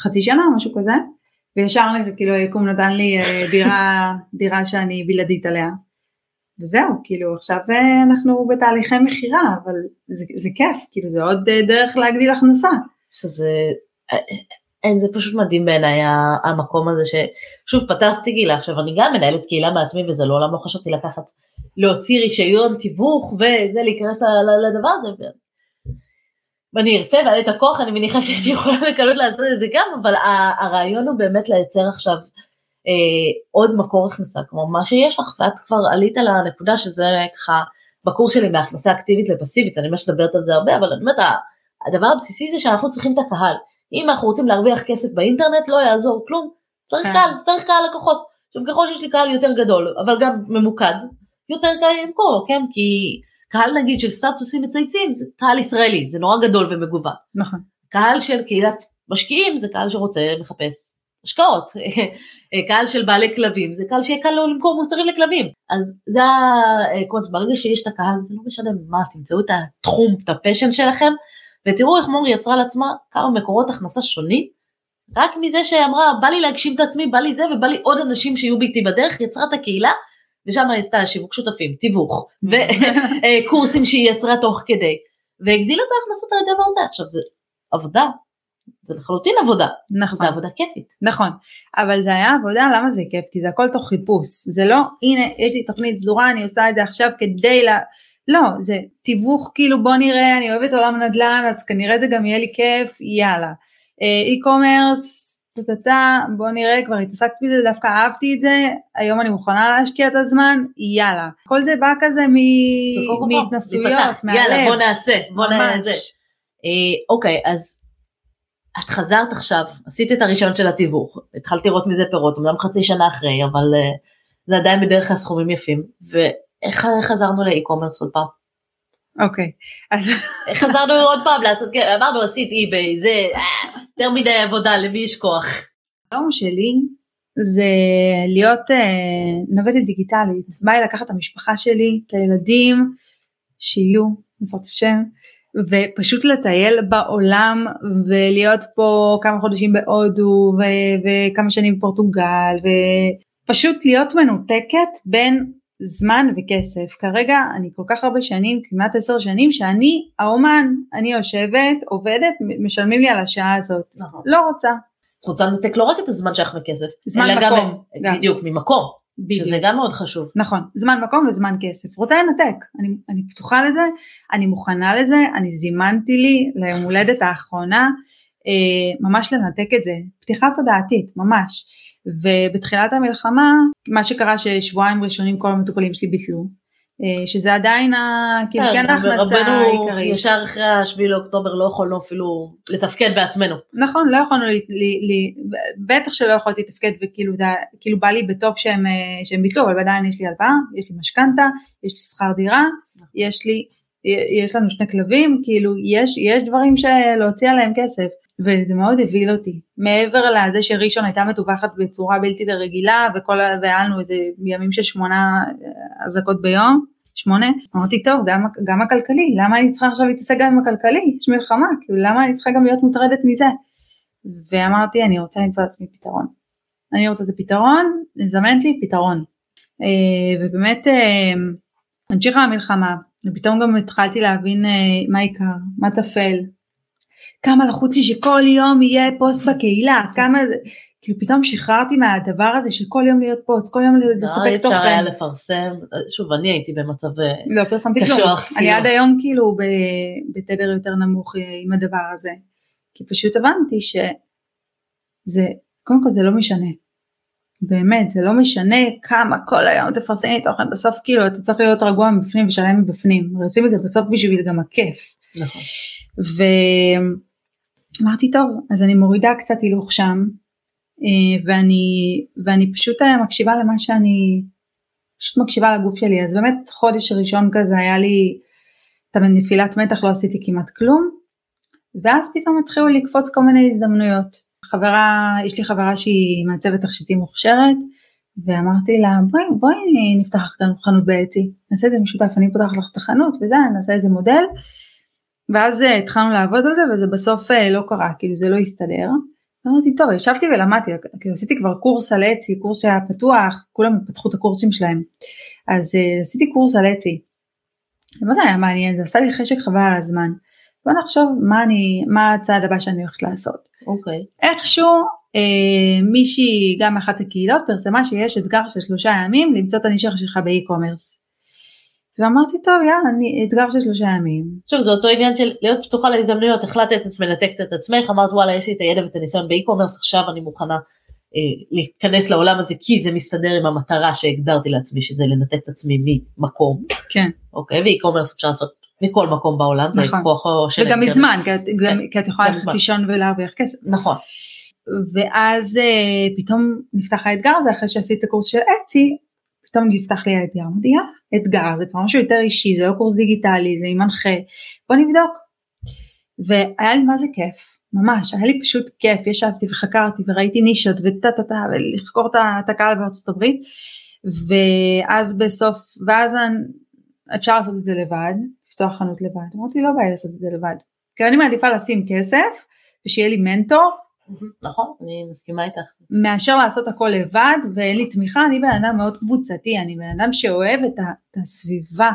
S2: חצי שנה, משהו כזה, וישר כאילו היקום נתן לי אה, דירה, דירה שאני בלעדית עליה. וזהו, כאילו עכשיו אה, אנחנו בתהליכי מכירה, אבל זה, זה כיף, כאילו זה עוד אה, דרך להגדיל הכנסה.
S1: שזה, אה, אין, זה פשוט מדהים בעיניי המקום הזה ששוב פתחתי קהילה, עכשיו אני גם מנהלת קהילה בעצמי וזה לעולם לא חשבתי לקחת, להוציא רישיון תיווך וזה להיכנס לדבר הזה. ואני ארצה והיה לי את הכוח, אני מניחה שהייתי יכולה בקלות לעשות את זה גם, אבל הרעיון הוא באמת לייצר עכשיו אה, עוד מקור הכנסה, כמו מה שיש לך, ואת כבר עלית לנקודה שזה ככה בקורס שלי מהכנסה אקטיבית לפסיבית, אני ממש מדברת על זה הרבה, אבל אני אומרת, הדבר הבסיסי זה שאנחנו צריכים את הקהל. אם אנחנו רוצים להרוויח כסף באינטרנט, לא יעזור כלום, צריך
S2: כן.
S1: קהל, צריך קהל לקוחות. עכשיו ככל שיש לי קהל יותר גדול, אבל גם ממוקד, יותר קל למכור לו, כן? כי קהל נגיד של סטטוסים מצייצים זה קהל ישראלי, זה נורא גדול ומגוון.
S2: נכון.
S1: קהל של קהילת משקיעים זה קהל שרוצה מחפש השקעות. [laughs] קהל של בעלי כלבים זה קהל שיהיה קל לו למכור מוצרים לכלבים. אז זה הקונספט, ברגע שיש את הקהל זה לא משנה מה, תמצאו את התחום, את הפשן שלכם, ותראו איך מור יצרה לעצמה כמה מקורות הכנסה שונים, רק מזה שאמרה בא לי להגשים את עצמי, בא לי זה ובא לי עוד אנשים שיהיו איתי בדרך, יצרה את הקהילה, ושם היא עשתה שיווק שותפים, תיווך, וקורסים [laughs] שהיא יצרה תוך כדי, והגדילה את ההכנסות על הדבר הזה. עכשיו זה עבודה, זה לחלוטין עבודה,
S2: נכון.
S1: זה עבודה כיפית.
S2: נכון, אבל זה היה עבודה, למה זה כיף? כי זה הכל תוך חיפוש, זה לא, הנה, יש לי תוכנית סדורה, אני עושה את זה עכשיו כדי ל... לא, זה תיווך כאילו בוא נראה, אני אוהבת עולם נדל"ן, אז כנראה זה גם יהיה לי כיף, יאללה. אי-קומרס, טה-טה-טה, בוא נראה, כבר התעסקתי בזה, דווקא אהבתי את זה, היום אני מוכנה להשקיע את הזמן, יאללה. כל זה בא כזה מ... מהתנסויות. מהלב.
S1: יאללה בוא נעשה, בוא נעשה. אה, אוקיי, אז את חזרת עכשיו, עשית את הרישיון של התיווך, התחלת לראות מזה פירות, אומנם חצי שנה אחרי, אבל אה, זה עדיין בדרך כלל סכומים יפים, ואיך חזרנו לאי-קומרס עוד פעם?
S2: אוקיי, אז
S1: חזרנו עוד פעם לעשות, אמרנו עשית אי-ביי, זה אה, יותר מדי עבודה, למי יש כוח?
S2: החלום שלי זה להיות אה, נווטת דיגיטלית. בא לי לקחת את המשפחה שלי, את הילדים, שיהיו, בעזרת השם, ופשוט לטייל בעולם ולהיות פה כמה חודשים בהודו ו- וכמה שנים בפורטוגל ופשוט להיות מנותקת בין זמן וכסף. כרגע אני כל כך הרבה שנים, כמעט עשר שנים, שאני האומן, אני יושבת, עובדת, משלמים לי על השעה הזאת.
S1: נכון.
S2: לא רוצה.
S1: את רוצה לנתק לא רק את הזמן שלך מכסף,
S2: זמן מקום, גם.
S1: בדיוק, ממקום,
S2: בדיוק.
S1: שזה גם מאוד חשוב.
S2: נכון, זמן מקום וזמן כסף. רוצה לנתק, אני, אני פתוחה לזה, אני מוכנה לזה, אני זימנתי לי ליום הולדת האחרונה אה, ממש לנתק את זה, פתיחה תודעתית, ממש. ובתחילת המלחמה, מה שקרה ששבועיים ראשונים כל המטופלים שלי ביטלו, שזה עדיין. כאילו כן ההכנסה
S1: רבנו
S2: העיקרית.
S1: ישר אחרי השביעי לאוקטובר לא יכולנו אפילו לתפקד בעצמנו.
S2: נכון, לא יכולנו, לי, לי, לי, בטח שלא יכולתי לתפקד וכאילו כאילו בא לי בטוב שהם, אה, שהם ביטלו, אבל עדיין יש לי הלוואה, יש לי משכנתה, יש לי שכר דירה, יש לי, יש לנו שני כלבים, כאילו יש, יש דברים שלהוציא עליהם כסף. וזה מאוד הבהיל אותי, מעבר לזה שראשון הייתה מטווחת בצורה בלתי רגילה וכל, והיה לנו איזה ימים של שמונה אה, אזעקות ביום, שמונה, אמרתי טוב גם, גם הכלכלי, למה אני צריכה עכשיו להתעסק גם עם הכלכלי, יש מלחמה, כאילו למה אני צריכה גם להיות מוטרדת מזה, ואמרתי אני רוצה למצוא לעצמי פתרון, אני רוצה את הפתרון, נזמנת לי פתרון, אה, ובאמת אה, המשיכה המלחמה, ופתאום גם התחלתי להבין אה, מה העיקר, מה טפל, כמה לחוץ לי שכל יום יהיה פוסט בקהילה, כמה כאילו פתאום שחררתי מהדבר הזה של כל יום להיות פוסט, כל יום
S1: לא, אי
S2: לספק
S1: אפשר היה
S2: תוכן.
S1: לפרסם, שוב אני הייי במצב, אה,
S2: לא פרסמתי כלום, אני
S1: כאילו.
S2: עד היום כאילו בתדר יותר נמוך אה, עם הדבר הזה, כי פשוט הבנתי שזה, קודם כל זה לא משנה, באמת זה לא משנה כמה כל היום תפרסמי תוכן, בסוף כאילו אתה צריך להיות רגוע מבפנים ושלם מבפנים, עושים את זה בסוף בשביל גם הכיף.
S1: נכון.
S2: ואמרתי טוב אז אני מורידה קצת הילוך שם ואני ואני פשוט אה, מקשיבה למה שאני פשוט מקשיבה לגוף שלי. אז באמת חודש ראשון כזה היה לי את הנפילת מתח לא עשיתי כמעט כלום ואז פתאום התחילו לקפוץ כל מיני הזדמנויות. חברה יש לי חברה שהיא מעצבת תכשיטים מוכשרת ואמרתי לה בואי בואי נפתח כאן חנות באצי נעשה את זה משותף אני פותחת לך את החנות וזה נעשה איזה מודל. ואז אה, התחלנו לעבוד על זה וזה בסוף אה, לא קרה, כאילו זה לא הסתדר. אמרתי טוב, ישבתי ולמדתי, כאילו עשיתי כבר קורס על אצי, קורס שהיה פתוח, כולם פתחו את הקורסים שלהם. אז אה, עשיתי קורס על אצי. מה זה היה מעניין? זה עשה לי חשק חבל על הזמן. בוא נחשוב מה אני, מה הצעד הבא שאני הולכת לעשות.
S1: אוקיי.
S2: איכשהו אה, מישהי, גם מאחת הקהילות, פרסמה שיש אתגר של שלושה ימים למצוא את הנישה שלך באי-קומרס. ואמרתי טוב יאללה, אני, אתגר של שלושה ימים.
S1: שוב זה אותו עניין של להיות פתוחה להזדמנויות, החלטת את מנתקת את עצמך, אמרת וואלה יש לי את הידע ואת הניסיון באי-קומרס, עכשיו אני מוכנה אה, להיכנס לעולם הזה כי זה מסתדר עם המטרה שהגדרתי לעצמי שזה לנתק את עצמי ממקום,
S2: כן.
S1: אוקיי, ואי-קומרס אפשר לעשות מכל מקום בעולם, זה
S2: נכון.
S1: כוחו של
S2: וגם. מזמן, כי
S1: כן,
S2: כי את יכולה ללכת. לישון ולהרוויח כסף.
S1: נכון,
S2: ואז אה, פתאום נפתח האתגר הזה אחרי שעשית את הקורס של אצי, פתאום נפתח לי האתגר, אמרתי יאללה, אתגר, זה כבר משהו יותר אישי, זה לא קורס דיגיטלי, זה עם מנחה, בוא נבדוק. והיה לי מה זה כיף, ממש, היה לי פשוט כיף, ישבתי וחקרתי וראיתי נישות וטה טה טה ולחקור את הקהל בארצות הברית, ואז בסוף, ואז אפשר לעשות את זה לבד, לפתוח חנות לבד, אמרתי לא בעיה לעשות את זה לבד, כי אני מעדיפה לשים כסף ושיהיה לי מנטור
S1: נכון, אני מסכימה איתך.
S2: מאשר לעשות הכל לבד ואין לי תמיכה, אני בן אדם מאוד קבוצתי, אני בן אדם שאוהב את, הסביבה,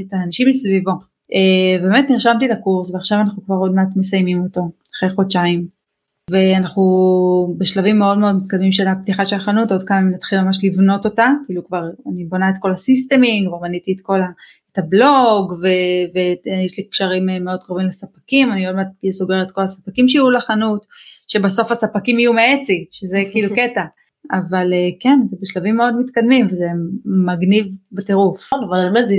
S2: את האנשים מסביבו. אה, באמת נרשמתי לקורס ועכשיו אנחנו כבר עוד מעט מסיימים אותו. אחרי חודשיים. ואנחנו בשלבים מאוד מאוד מתקדמים של הפתיחה של החנות, עוד כמה נתחיל ממש לבנות אותה, כאילו כבר אני בונה את כל הסיסטמינג, כבר בניתי את כל ה... את הבלוג ויש לי קשרים מאוד קרובים לספקים, אני עוד מעט סוגרת כל הספקים שיהיו לחנות, שבסוף הספקים יהיו מאצי, שזה כאילו [laughs] קטע. אבל אה, כן, זה בשלבים מאוד מתקדמים וזה מגניב בטירוף.
S1: נכון, אבל באמת זו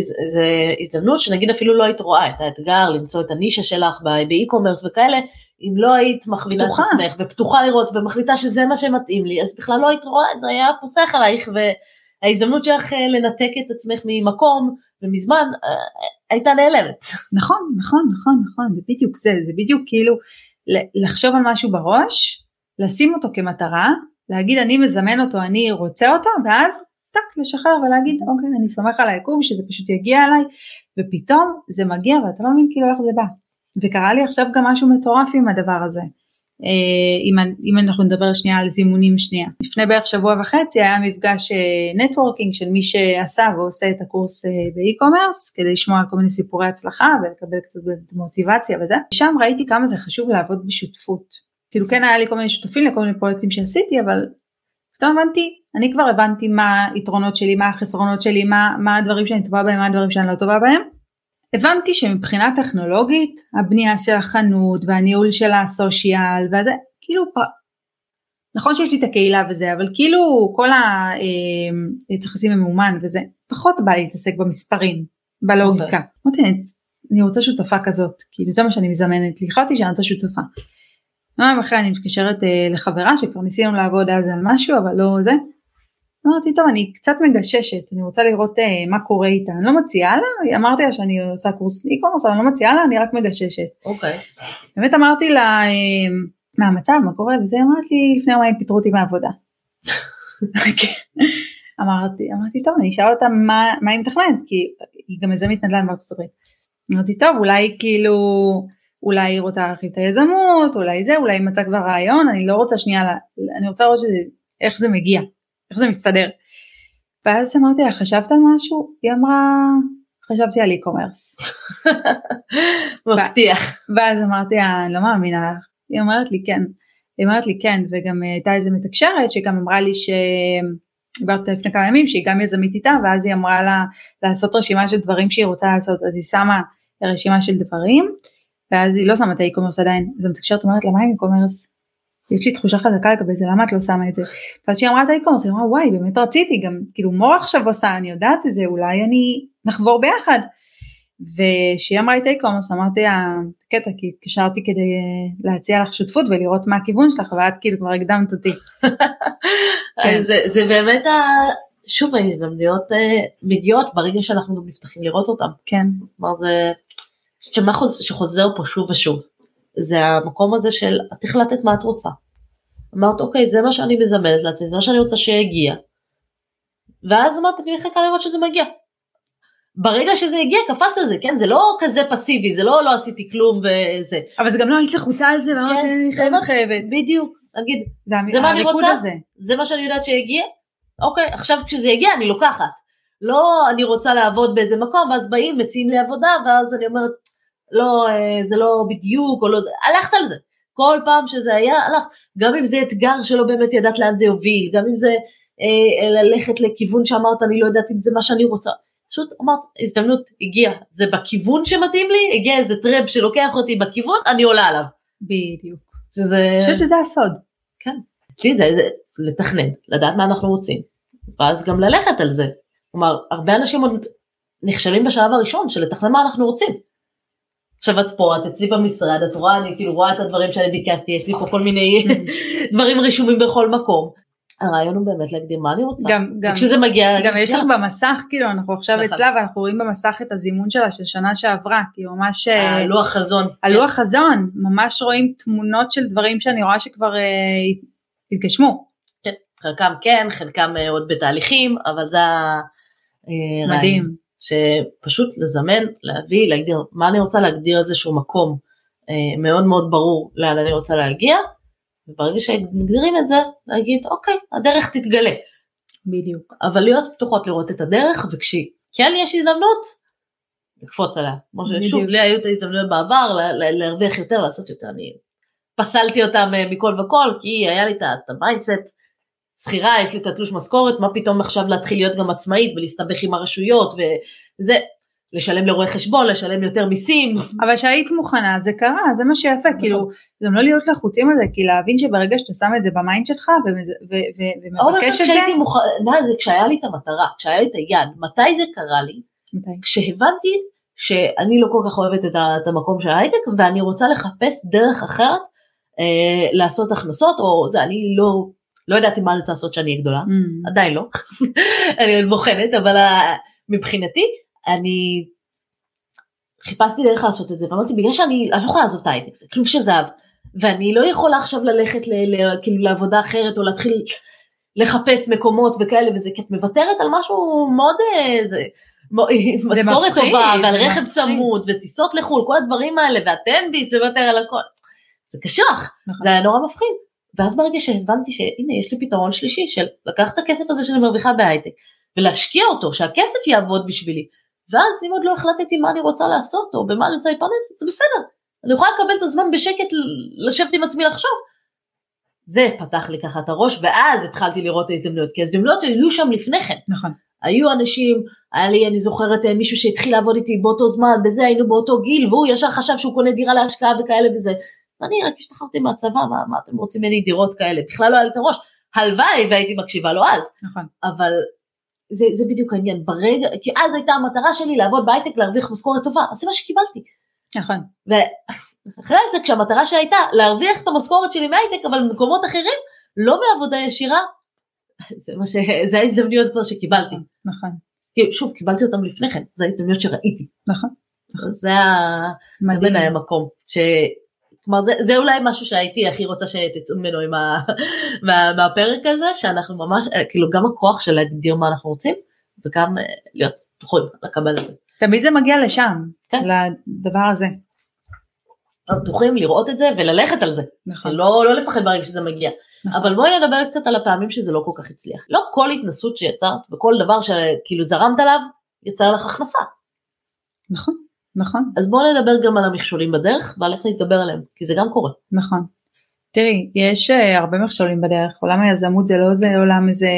S1: הזדמנות שנגיד אפילו לא היית רואה את האתגר למצוא את הנישה שלך באי-קומרס וכאלה, אם לא היית מכווינה את עצמך ופתוחה לראות ומחליטה שזה מה שמתאים לי, אז בכלל לא היית רואה את זה, היה פוסח עלייך וההזדמנות שלך אה, לנתק את עצמך ממקום ומזמן אה, הייתה נעלמת.
S2: נכון, נכון, נכון, נכון, זה בדיוק זה, זה בדיוק כאילו לחשוב על משהו בראש, לשים אותו כמטרה, להגיד אני מזמן אותו, אני רוצה אותו, ואז טק לשחרר ולהגיד אוקיי אני סומך על היקום שזה פשוט יגיע אליי, ופתאום זה מגיע ואתה לא מבין כאילו איך זה בא. וקרה לי עכשיו גם משהו מטורף עם הדבר הזה. אה, אם, אנחנו נדבר שנייה על זימונים שנייה. לפני בערך שבוע וחצי היה מפגש networking אה, של מי שעשה ועושה את הקורס אה, ב e-commerce כדי לשמוע על כל מיני סיפורי הצלחה ולקבל קצת מוטיבציה וזה. שם ראיתי כמה זה חשוב לעבוד בשותפות. כאילו כן היה לי כל מיני שותפים לכל מיני פרויקטים שעשיתי אבל פתאום הבנתי, אני כבר הבנתי מה היתרונות שלי, מה החסרונות שלי, מה, מה הדברים שאני טובה בהם, מה הדברים שאני לא טובה בהם הבנתי שמבחינה טכנולוגית הבנייה של החנות והניהול של הסושיאל וזה כאילו נכון שיש לי את הקהילה וזה אבל כאילו כל ה... אה, צריך לשים ממומן וזה פחות בא לי להתעסק במספרים בלוגיקה. אוקיי. אמרתי okay. אני רוצה שותפה כזאת כאילו זה מה שאני מזמנת לי החלטתי שאני רוצה שותפה. יום אחרי אני מתקשרת אה, לחברה שכבר ניסינו לעבוד אז על משהו אבל לא זה. אמרתי טוב אני קצת מגששת אני רוצה לראות אה, מה קורה איתה אני לא מציעה לה אמרתי לה שאני עושה קורס אי-קומרס אבל אני לא מציעה לה אני רק מגששת.
S1: אוקיי.
S2: באמת אמרתי לה אה, מה המצב מה קורה וזה אמרת לי לפני יומיים פיטרו אותי מהעבודה. [laughs] אמרתי אמרתי טוב אני אשאל אותה מה, מה היא מתכננת כי היא גם איזה מתנדלן בארצות הברית. אמרתי טוב אולי כאילו אולי היא רוצה להרחיב את היזמות אולי זה אולי היא מצאה כבר רעיון אני לא רוצה שנייה אני רוצה לראות שזה, איך זה מגיע איך זה מסתדר. ואז אמרתי לה, חשבת על משהו? היא אמרה, חשבתי על e-commerce. [laughs]
S1: מבטיח.
S2: ואז אמרתי לה, אני לא מאמינה לך. היא אומרת לי כן. היא אומרת לי כן, וגם אה, הייתה איזה מתקשרת שגם אמרה לי ש... דיברת לפני כמה ימים שהיא גם יזמית איתה ואז היא אמרה לה לעשות רשימה של דברים שהיא רוצה לעשות אז היא שמה רשימה של דברים ואז היא לא שמה את ה e-commerce עדיין אז המתקשרת אומרת לה מה עם e-commerce יש לי תחושה חזקה לגבי זה למה את לא שמה את זה. ואז כשהיא אמרה את ה e-commerce היא אמרה וואי באמת רציתי גם כאילו מור עכשיו עושה אני יודעת את זה אולי אנחנו נחבור ביחד. וכשהיא אמרה את ה e-commerce אמרתי לה קטע כי התקשרתי כדי אה, להציע לך שותפות ולראות מה הכיוון שלך ואת כאילו כבר הקדמת אותי. [laughs]
S1: כן. זה, זה באמת ה... שוב ההזדמנויות אה, מגיעות ברגע שאנחנו גם נפתחים לראות אותם.
S2: כן.
S1: כלומר זה שמה שחוזר פה שוב ושוב זה המקום הזה של את החלטת מה את רוצה. אמרת אוקיי זה מה שאני מזמנת לעצמי זה מה שאני רוצה שיגיע. ואז אמרת אני מחכה לראות שזה מגיע. ברגע שזה הגיע קפץ על זה כן זה לא כזה פסיבי זה לא לא עשיתי כלום וזה.
S2: אבל זה גם לא היית לחוצה על זה ואמרת כן, אני חייבת חייבת.
S1: בדיוק נגיד זה, זה מה אני רוצה הזה. זה מה שאני יודעת שיגיע אוקיי עכשיו כשזה יגיע אני לוקחת. לא אני רוצה לעבוד באיזה מקום ואז באים מציעים לי עבודה ואז אני אומרת לא, אה, זה לא בדיוק, או לא זה, הלכת על זה. כל פעם שזה היה, הלכת. גם אם זה אתגר שלא באמת ידעת לאן זה יוביל, גם אם זה אה, ללכת לכיוון שאמרת, אני לא יודעת אם זה מה שאני רוצה. פשוט אמרת, הזדמנות הגיעה, זה בכיוון שמתאים לי, הגיע איזה טרמפ שלוקח אותי בכיוון, אני עולה עליו.
S2: בדיוק.
S1: שזה...
S2: אני חושבת שזה הסוד.
S1: כן. אצלי זה, זה לתכנן, לדעת מה אנחנו רוצים, ואז גם ללכת על זה. כלומר, הרבה אנשים עוד נכשלים בשלב הראשון של לתכנן מה אנחנו רוצים. עכשיו את פה, את אצלי במשרד, את רואה, אני כאילו רואה את הדברים שאני ביקשתי, יש לי פה כל מיני [laughs] דברים רשומים בכל מקום. הרעיון הוא באמת להגדיר מה אני רוצה.
S2: גם, גם,
S1: כשזה מגיע...
S2: גם יש לך במסך, כאילו, אנחנו עכשיו נכון. אצלה ואנחנו רואים במסך את הזימון שלה של שנה שעברה, כאילו ממש...
S1: אה, הלוח חזון.
S2: הלוח חזון, ממש רואים תמונות של דברים שאני רואה שכבר אה, התגשמו.
S1: כן, חלקם כן, חלקם אה, עוד בתהליכים, אבל זה.
S2: מדהים.
S1: שפשוט לזמן, להביא, להגדיר, מה אני רוצה להגדיר איזשהו מקום אה, מאוד מאוד ברור לאן אני רוצה להגיע, וברגע שמגדירים את זה, להגיד אוקיי, הדרך תתגלה.
S2: בדיוק.
S1: אבל להיות פתוחות לראות את הדרך, וכשכן יש הזדמנות, לקפוץ עליה. כמו ששוב, לי היו את ההזדמנויות בעבר, להרוויח יותר, לעשות יותר, אני פסלתי אותם אה, מכל וכל, כי היה לי את ה mindset, שכירה, יש לי את התלוש משכורת, מה פתאום עכשיו להתחיל להיות גם עצמאית ולהסתבך עם הרשויות וזה, לשלם לרואה חשבון, לשלם יותר מיסים.
S2: אבל כשהיית מוכנה זה קרה, זה מה שיפה. כאילו, גם לא להיות לחוצים על זה, כי להבין שברגע שאתה שם את זה ב mind
S1: שלך
S2: ומבקש את זה,
S1: כשהייתי מוכנה, זה כשהיה לי את המטרה, כשהיה לי את היעד, מתי זה קרה לי?
S2: מתי?
S1: כשהבנתי שאני לא כל כך אוהבת את, ה- את המקום של ההייטק ואני רוצה לחפש דרך אחרת אה, לעשות הכנסות, או זה, אני לא, לא ידעתי מה אני רוצה לעשות שאני אהיה גדולה,
S2: Mm.
S1: עדיין לא, [laughs] אני עוד בוחנת, אבל אה, מבחינתי אני חיפשתי דרך לעשות את זה, ואמרתי בגלל שאני אני לא יכולה לעזוב את ההייטק, זה כלום של זהב, ואני לא יכולה עכשיו ללכת ל, ל, כאילו לעבודה אחרת או להתחיל לחפש מקומות וכאלה וזה, כי את מוותרת על משהו מאוד, אה, זה, מו- [laughs] משכורת טובה ועל רכב. צמוד וטיסות לחו"ל, כל הדברים האלה, והטנביס, לוותר על הכל, זה קשוח,
S2: נכון.
S1: זה היה נורא מפחיד. ואז ברגע שהבנתי שהנה יש לי פתרון שלישי של לקחת את הכסף הזה שאני מרוויחה בהייטק ולהשקיע אותו, שהכסף יעבוד בשבילי, ואז אם עוד לא החלטתי מה אני רוצה לעשות או במה אני רוצה להתפרנס, זה בסדר, אני יכולה לקבל את הזמן בשקט לשבת עם עצמי לחשוב. זה פתח לי ככה את הראש ואז התחלתי לראות את ההזדמנויות, כי ההזדמנויות היו שם לפני כן.
S2: נכון.
S1: היו אנשים, היה לי, אני זוכרת אה, מישהו שהתחיל לעבוד איתי באותו זמן, בזה היינו באותו גיל, והוא ישר חשב שהוא קונה דירה להשקעה וכאלה וזה. ואני רק השתחררתי מהצבא, מה, מה אתם רוצים ממני דירות כאלה? בכלל לא היה לי את הראש. הלוואי והייתי מקשיבה לו אז,
S2: נכון.
S1: אבל זה, זה בדיוק העניין. ברגע, כי אז הייתה המטרה שלי לעבוד בהייטק, להרוויח משכורת טובה, אז זה מה שקיבלתי.
S2: נכון.
S1: ואחרי זה, כשהמטרה שהייתה להרוויח את המשכורת שלי מהייטק, אבל במקומות אחרים, לא מעבודה ישירה, זה מה ש... זה ההזדמנויות כבר שקיבלתי.
S2: נכון.
S1: כי שוב, קיבלתי אותם לפני כן, זה ההזדמנויות שראיתי.
S2: נכון.
S1: זה ה- זה
S2: מדהים.
S1: בעיניי המקום. ש... כלומר, זה, זה אולי משהו שהייתי הכי רוצה שתצאו ממנו עם ה... [laughs] מה, מהפרק הזה, שאנחנו ממש, אה, כאילו גם הכוח של להגדיר מה אנחנו רוצים, וגם אה, להיות פתוחים לקבל את זה.
S2: תמיד זה מגיע לשם,
S1: כן.
S2: לדבר הזה.
S1: להיות פתוחים, לראות את זה וללכת על זה.
S2: נכון.
S1: לא, לא לפחד ברגע שזה מגיע.
S2: נכון.
S1: אבל בואי נדבר קצת על הפעמים שזה לא כל כך הצליח. לא כל התנסות שיצרת וכל דבר שכאילו זרמת עליו, יצר לך הכנסה.
S2: נכון. נכון.
S1: אז בואו נדבר גם על המכשולים בדרך ועל איך להתגבר עליהם, כי זה גם קורה.
S2: נכון. תראי, יש אה, הרבה מכשולים בדרך, עולם היזמות זה לא זה עולם איזה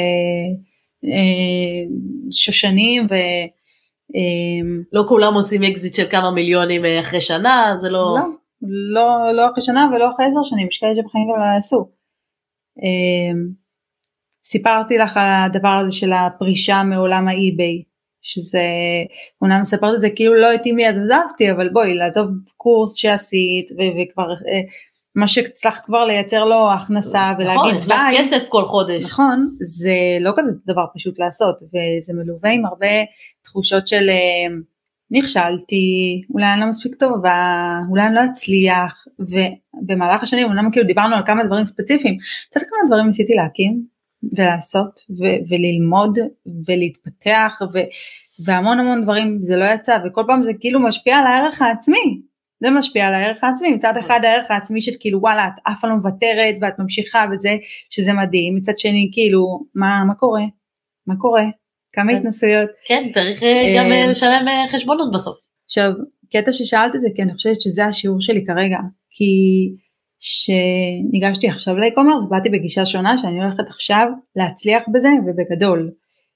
S2: אה, שושנים ו... אה,
S1: לא כולם עושים אקזיט של כמה מיליונים אה, אחרי שנה, זה לא...
S2: לא, לא, לא אחרי שנה ולא אחרי עשר שנים, יש כאלה שבחיים גם לא יעשו. אה, סיפרתי לך על הדבר הזה של הפרישה מעולם ה eBay, שזה, אומנם מספרת את זה כאילו לא לי אז עזבתי, אבל בואי לעזוב קורס שעשית ו- וכבר אה, מה שהצלחת כבר לייצר לו הכנסה
S1: נכון,
S2: ולהגיד
S1: נכנס
S2: ביי,
S1: כסף כל חודש.
S2: נכון, זה לא כזה דבר פשוט לעשות וזה מלווה עם הרבה תחושות של אה, נכשלתי, אולי אני לא מספיק טובה, אולי אני לא אצליח ובמהלך השנים אמנם כאילו דיברנו על כמה דברים ספציפיים, קצת כמה דברים ניסיתי להקים ולעשות ו- וללמוד ולהתפתח ו- והמון המון דברים זה לא יצא וכל פעם זה כאילו משפיע על הערך העצמי. זה משפיע על הערך העצמי מצד אחד הערך העצמי של כאילו וואלה את אף פעם לא מוותרת ואת ממשיכה וזה שזה מדהים מצד שני כאילו מה מה קורה מה קורה כמה
S1: כן.
S2: התנסויות
S1: כן, צריך אה, גם אה, לשלם אה, חשבונות בסוף.
S2: עכשיו קטע ששאלת את זה כי אני חושבת שזה השיעור שלי כרגע כי שניגשתי עכשיו ל e-commerce באתי בגישה שונה שאני הולכת עכשיו להצליח בזה ובגדול.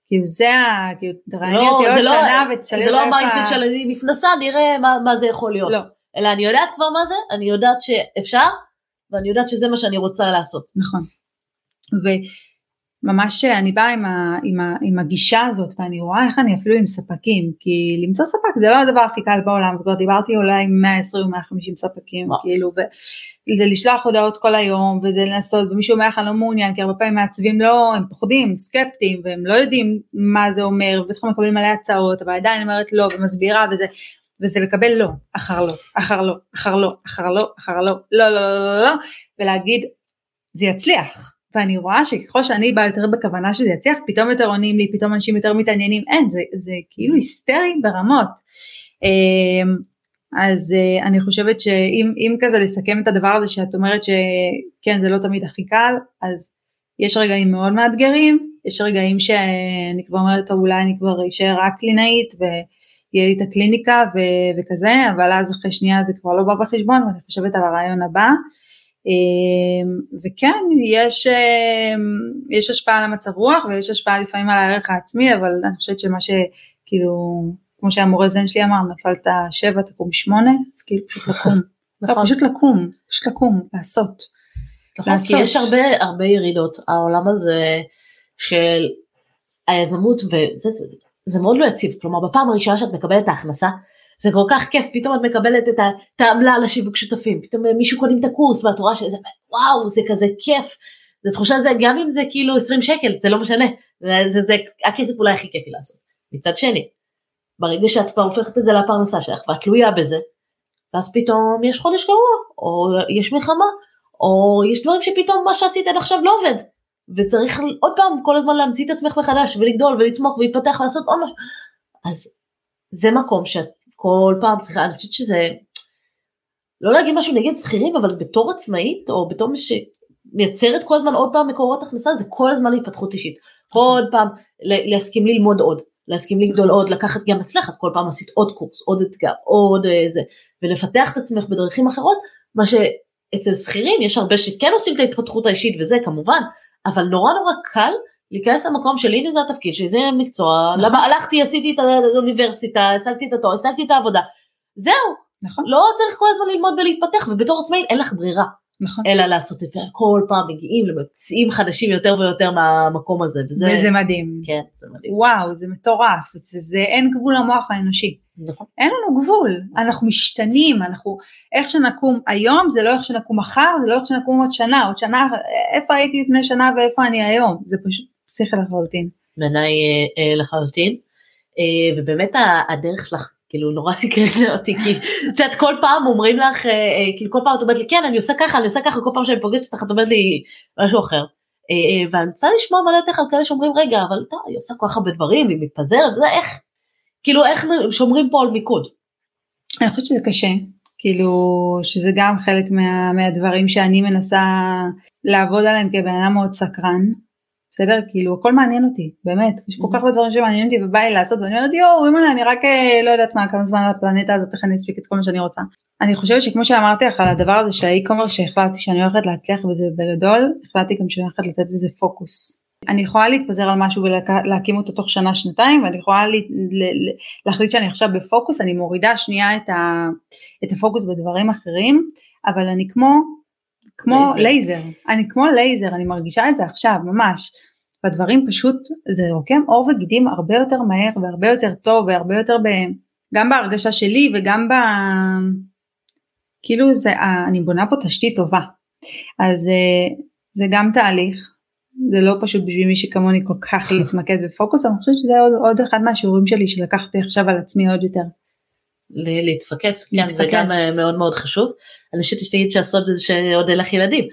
S2: כאילו זה ה... כאילו תראייני
S1: לא,
S2: אותי עוד
S1: לא-
S2: שנה ותשאלי
S1: זה לא
S2: ה mindset
S1: של אני מתנסה, נראה מה- מה זה יכול להיות.
S2: לא.
S1: אלא אני יודעת כבר מה זה, אני יודעת שאפשר, ואני יודעת שזה מה שאני רוצה לעשות.
S2: נכון. וממש אני באה עם, ה, עם, ה, עם הגישה הזאת ואני רואה איך אני אפילו עם ספקים כי למצוא ספק זה לא הדבר הכי קל בעולם וכבר דיברתי אולי עם 120 או 150 ספקים
S1: וואו.
S2: כאילו וזה לשלוח הודעות כל היום וזה לנסות ומישהו אומר לך אני לא מעוניין כי הרבה פעמים מעצבים לא הם פוחדים סקפטיים והם לא יודעים מה זה אומר ובטח מקבלים מלא הצעות אבל עדיין אומרת לא ומסבירה וזה וזה לקבל לא אחר לא אחר לא אחר לא אחר לא אחר לא לא לא לא לא לא ולהגיד זה יצליח ואני רואה שככל שאני באה יותר בכוונה שזה יצליח פתאום יותר עונים לי פתאום אנשים יותר מתעניינים. אין זה, זה כאילו היסטרי ברמות. אמ, אז אה, אני חושבת שאם אם כזה לסכם את הדבר הזה שאת אומרת שכן זה לא תמיד הכי קל אז יש רגעים מאוד מאתגרים יש רגעים שאני כבר אומרת טוב אולי אני כבר אשאר רק קלינאית ויהיה לי את הקליניקה ו- וכזה אבל אז אחרי שנייה זה כבר לא בא בחשבון ואני חושבת על הרעיון הבא וכן, יש, יש השפעה על המצב רוח ויש השפעה לפעמים על הערך העצמי, אבל אני חושבת שמה שכאילו, כמו שהמורה זן שלי אמר, נפלת שבע, תקום שמונה, אז כאילו פשוט [laughs] לקום. לא, נכון. פשוט לקום, פשוט לקום, לעשות.
S1: נכון, לעשות. כי יש הרבה, הרבה ירידות, העולם הזה של היזמות, וזה זה, זה מאוד לא יציב, כלומר בפעם הראשונה שאת מקבלת את ההכנסה, זה כל כך כיף, פתאום את מקבלת את העמלה על השיווק שותפים, פתאום מישהו קונים את הקורס ואת רואה שזה וואו זה כזה כיף, זה תחושה זה גם אם זה כאילו 20 שקל זה לא משנה, זה, זה, זה הכסף אולי הכי כיפי לעשות. מצד שני, ברגע שאת כבר הופכת את זה לפרנסה שלך ואת תלויה בזה, ואז פתאום יש חודש גרוע, או יש מלחמה, או יש דברים שפתאום מה שעשית עד עכשיו לא עובד, וצריך עוד פעם כל הזמן להמציא את עצמך מחדש ולגדול ולצמוח ולהתפתח ולעשות עוד משהו. אז זה מקום שאת כל פעם צריכה, אני חושבת שזה, לא להגיד משהו נגד שכירים, אבל בתור עצמאית או בתור מי שמייצרת כל הזמן עוד פעם מקורות הכנסה, זה כל הזמן להתפתחות אישית. עוד פעם להסכים ללמוד עוד, להסכים לגדול עוד, לקחת גם אצלך, את כל פעם עשית עוד קורס, עוד אתגר, עוד איזה, ולפתח את עצמך בדרכים אחרות, מה שאצל שכירים יש הרבה שכן עושים את ההתפתחות האישית וזה כמובן, אבל נורא נורא קל להיכנס למקום של הנה זה התפקיד שלי, זה מקצוע, נכון. למה הלכתי, עשיתי את האוניברסיטה, השגתי את התואר, השגתי את העבודה, זהו, נכון. לא צריך כל הזמן ללמוד ולהתפתח, ובתור עצמאי אין לך ברירה. נכון. אלא לעשות את זה, כל פעם מגיעים למציעים חדשים יותר ויותר מהמקום הזה.
S2: וזה, וזה מדהים.
S1: כן, זה מדהים.
S2: וואו, זה מטורף, זה, זה אין גבול למוח האנושי. נכון. אין לנו גבול, אנחנו משתנים, אנחנו, איך שנקום היום זה לא איך שנקום מחר, זה לא איך שנקום עוד שנה, עוד שנה, איפה הייתי לפני שנה ואיפה אני היום, זה פשוט שכל לחלוטין.
S1: בעיניי אה, אה, לחלוטין, אה, ובאמת הדרך שלך כאילו נורא סקרן אותי כי את יודעת כל פעם אומרים לך כאילו כל פעם את אומרת לי כן אני עושה ככה אני עושה ככה כל פעם שאני פוגשת אותך את אומרת לי משהו אחר. ואני רוצה לשמוע מלא יותר על כאלה שאומרים רגע אבל אתה היא עושה כל כך הרבה דברים היא מתפזרת איך כאילו איך שומרים פה על מיקוד.
S2: אני חושבת שזה קשה כאילו שזה גם חלק מה, מהדברים שאני מנסה לעבוד עליהם כבן אדם מאוד סקרן בסדר? כאילו הכל מעניין אותי, באמת, יש כל כך הרבה דברים שמעניינים אותי ובא לי לעשות ואני אומרת יואו אימא'לה אני רק אה, לא יודעת מה כמה זמן על הפלנטה הזאת איך אני אספיק את כל מה שאני רוצה. אני חושבת שכמו שאמרתי לך על הדבר הזה של האי-קומרס שהחלטתי שאני הולכת להצליח בזה בגדול, החלטתי גם שאני הולכת לתת לזה פוקוס. אני יכולה להתפזר על משהו ולהקים אותו תוך שנה שנתיים ואני יכולה לה, להחליט שאני עכשיו בפוקוס, אני מורידה שנייה את, ה, את הפוקוס בדברים אחרים, אבל אני כמו כמו לייזר. לייזר, אני כמו לייזר, אני מרגישה את זה עכשיו ממש. והדברים פשוט, זה רוקם עור וגידים הרבה יותר מהר והרבה יותר טוב והרבה יותר ב... גם בהרגשה שלי וגם ב... כאילו זה, אני בונה פה תשתית טובה. אז אה, זה גם תהליך, זה לא פשוט בשביל מי שכמוני כל כך [laughs] להתמקד בפוקוס, אני חושבת שזה עוד, עוד אחד מהשיעורים שלי שלקחתי עכשיו על עצמי עוד יותר.
S1: להתפקס, כן, זה גם אה, מאוד מאוד חשוב. אני חושבת שתגיד שהסוד זה שעוד אין לך ילדים.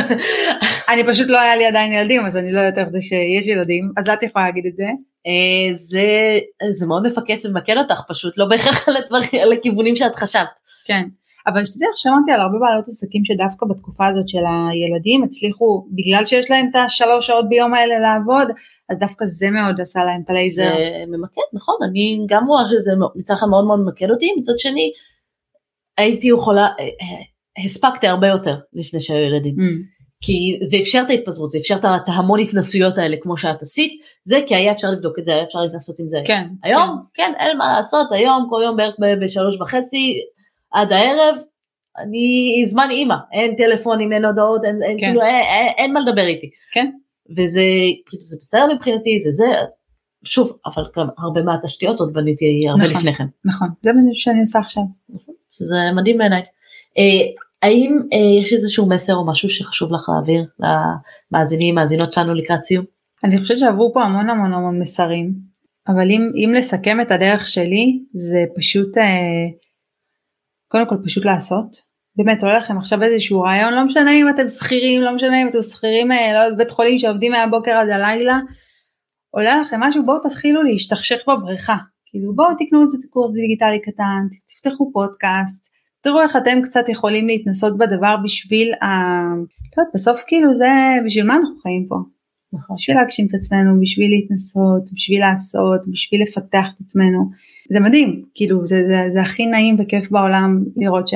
S1: [laughs]
S2: אני פשוט לא היה לי עדיין ילדים אז אני לא יודעת איך זה שיש ילדים אז את יכולה להגיד את זה.
S1: אה, זה זה מאוד מפקס ומקל אותך פשוט לא בהכרח על הדברים על הכיוונים שאת חשבת.
S2: כן. אבל שתדעי איך שמעתי על הרבה בעלות עסקים שדווקא בתקופה הזאת של הילדים הצליחו בגלל שיש להם את השלוש שעות ביום האלה לעבוד אז דווקא זה מאוד עשה להם את הלייזר.
S1: זה ממקד נכון אני גם רואה שזה מצד אחד מאוד מאוד ממקד אותי מצד שני הייתי יכולה אה, אה, הספקתי הרבה יותר לפני שהיו ילדים. Mm. כי זה אפשר את ההתפזרות, זה אפשר את ההמון התנסויות האלה כמו שאת עשית, זה כי היה אפשר לבדוק את זה, היה אפשר להתנסות עם זה.
S2: כן.
S1: היום, כן, כן אין מה לעשות, היום כל יום בערך בשלוש וחצי עד הערב, אני זמן אימא, אין טלפונים, אין הודעות, אין, אין, כן. כאילו, אין, אין, אין מה לדבר איתי.
S2: כן.
S1: וזה כאילו, זה בסדר מבחינתי, זה זה, שוב, אבל גם הרבה מהתשתיות עוד בניתי הרבה נכון, לפני כן.
S2: נכון, זה מה שאני עושה עכשיו.
S1: נכון, זה מדהים בעיניי. אה, האם אה, יש איזשהו מסר או משהו שחשוב לך להעביר למאזינים, מאזינות שלנו לקראת סיום?
S2: אני חושבת שעברו פה המון המון המון מסרים, אבל אם, אם לסכם את הדרך שלי, זה פשוט, אה, קודם כל פשוט לעשות. באמת עולה לכם עכשיו איזשהו רעיון, לא משנה אם אתם שכירים, לא משנה אם אתם שכירים אה, לא, בבית חולים שעובדים מהבוקר עד הלילה, עולה לכם משהו, בואו תתחילו להשתכשך בבריכה. כאילו בואו תקנו איזה קורס דיגיטלי קטן, תפתחו פודקאסט, תראו איך אתם קצת יכולים להתנסות בדבר בשביל ה... לא יודעת, בסוף כאילו זה, בשביל מה אנחנו חיים פה? נכון. בשביל להגשים את עצמנו, בשביל להתנסות, בשביל לעשות, בשביל לפתח את עצמנו. זה מדהים, כאילו זה, זה, זה הכי נעים וכיף בעולם לראות ש...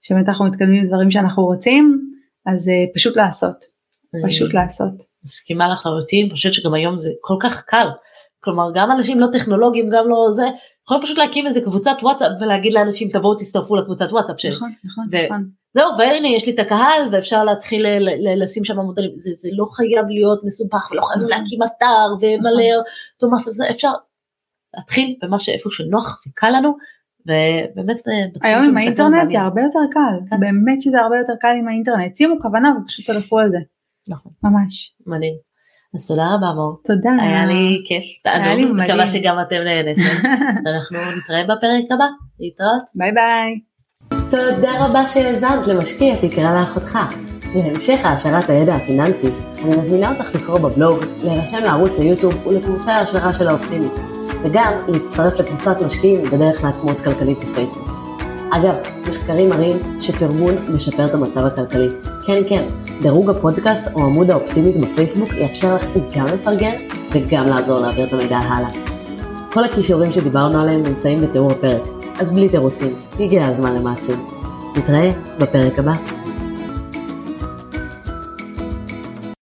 S2: שבאמת אנחנו מתקדמים לדברים שאנחנו רוצים, אז אה, פשוט לעשות, פשוט לעשות.
S1: מסכימה לחלוטין, חושבת שגם היום זה כל כך קל. כלומר גם אנשים לא טכנולוגיים גם לא זה יכולים פשוט להקים איזה קבוצת וואטסאפ ולהגיד לאנשים תבואו תצטרפו לקבוצת וואטסאפ שלי.
S2: נכון, נכון,
S1: ו-
S2: נכון.
S1: זהו והנה יש לי את הקהל ואפשר להתחיל ל- ל- לשים שם מודלים זה, זה לא חייב להיות מסובך ולא חייבים
S2: נכון.
S1: להקים אתר ומלא אוטומציה זה אפשר להתחיל במה שאיפה שנוח וקל לנו ובאמת אה,
S2: היום עם האינטרנט זה. הרבה יותר קל,
S1: כן.
S2: באמת שזה הרבה יותר קל עם האינטרנט. שימו כוונה ופשוט תלכו על זה,
S1: נכון,
S2: ממש.
S1: מדהים. אז תודה רבה מור.
S2: תודה.
S1: היה לי כיף,
S2: היה לי
S1: תענוג, מקווה
S2: מדהים.
S1: שגם אתם נהנתם. [laughs] אנחנו נתראה בפרק הבא, להתראות.
S2: ביי ביי.
S1: תודה רבה שהאזנת למשקיע תקרא לאחותך. להמשך העשרת הידע הפיננסי, אני מזמינה אותך לקרוא בבלוג, להירשם לערוץ היוטיוב ולקורסי ההעשרה של האופטימית, וגם להצטרף לקבוצת משקיעים בדרך לעצמאות כלכלית בפייסבוק. אגב, מחקרים מראים שפרגון משפר את המצב הכלכלי. כן, כן, דירוג הפודקאסט או עמוד האופטימית בפייסבוק יאפשר לך גם לפרגן וגם לעזור להעביר את המידע הלאה. כל הכישורים שדיברנו עליהם נמצאים בתיאור הפרק, אז בלי תירוצים, הגיע הזמן למעשים. נתראה בפרק הבא.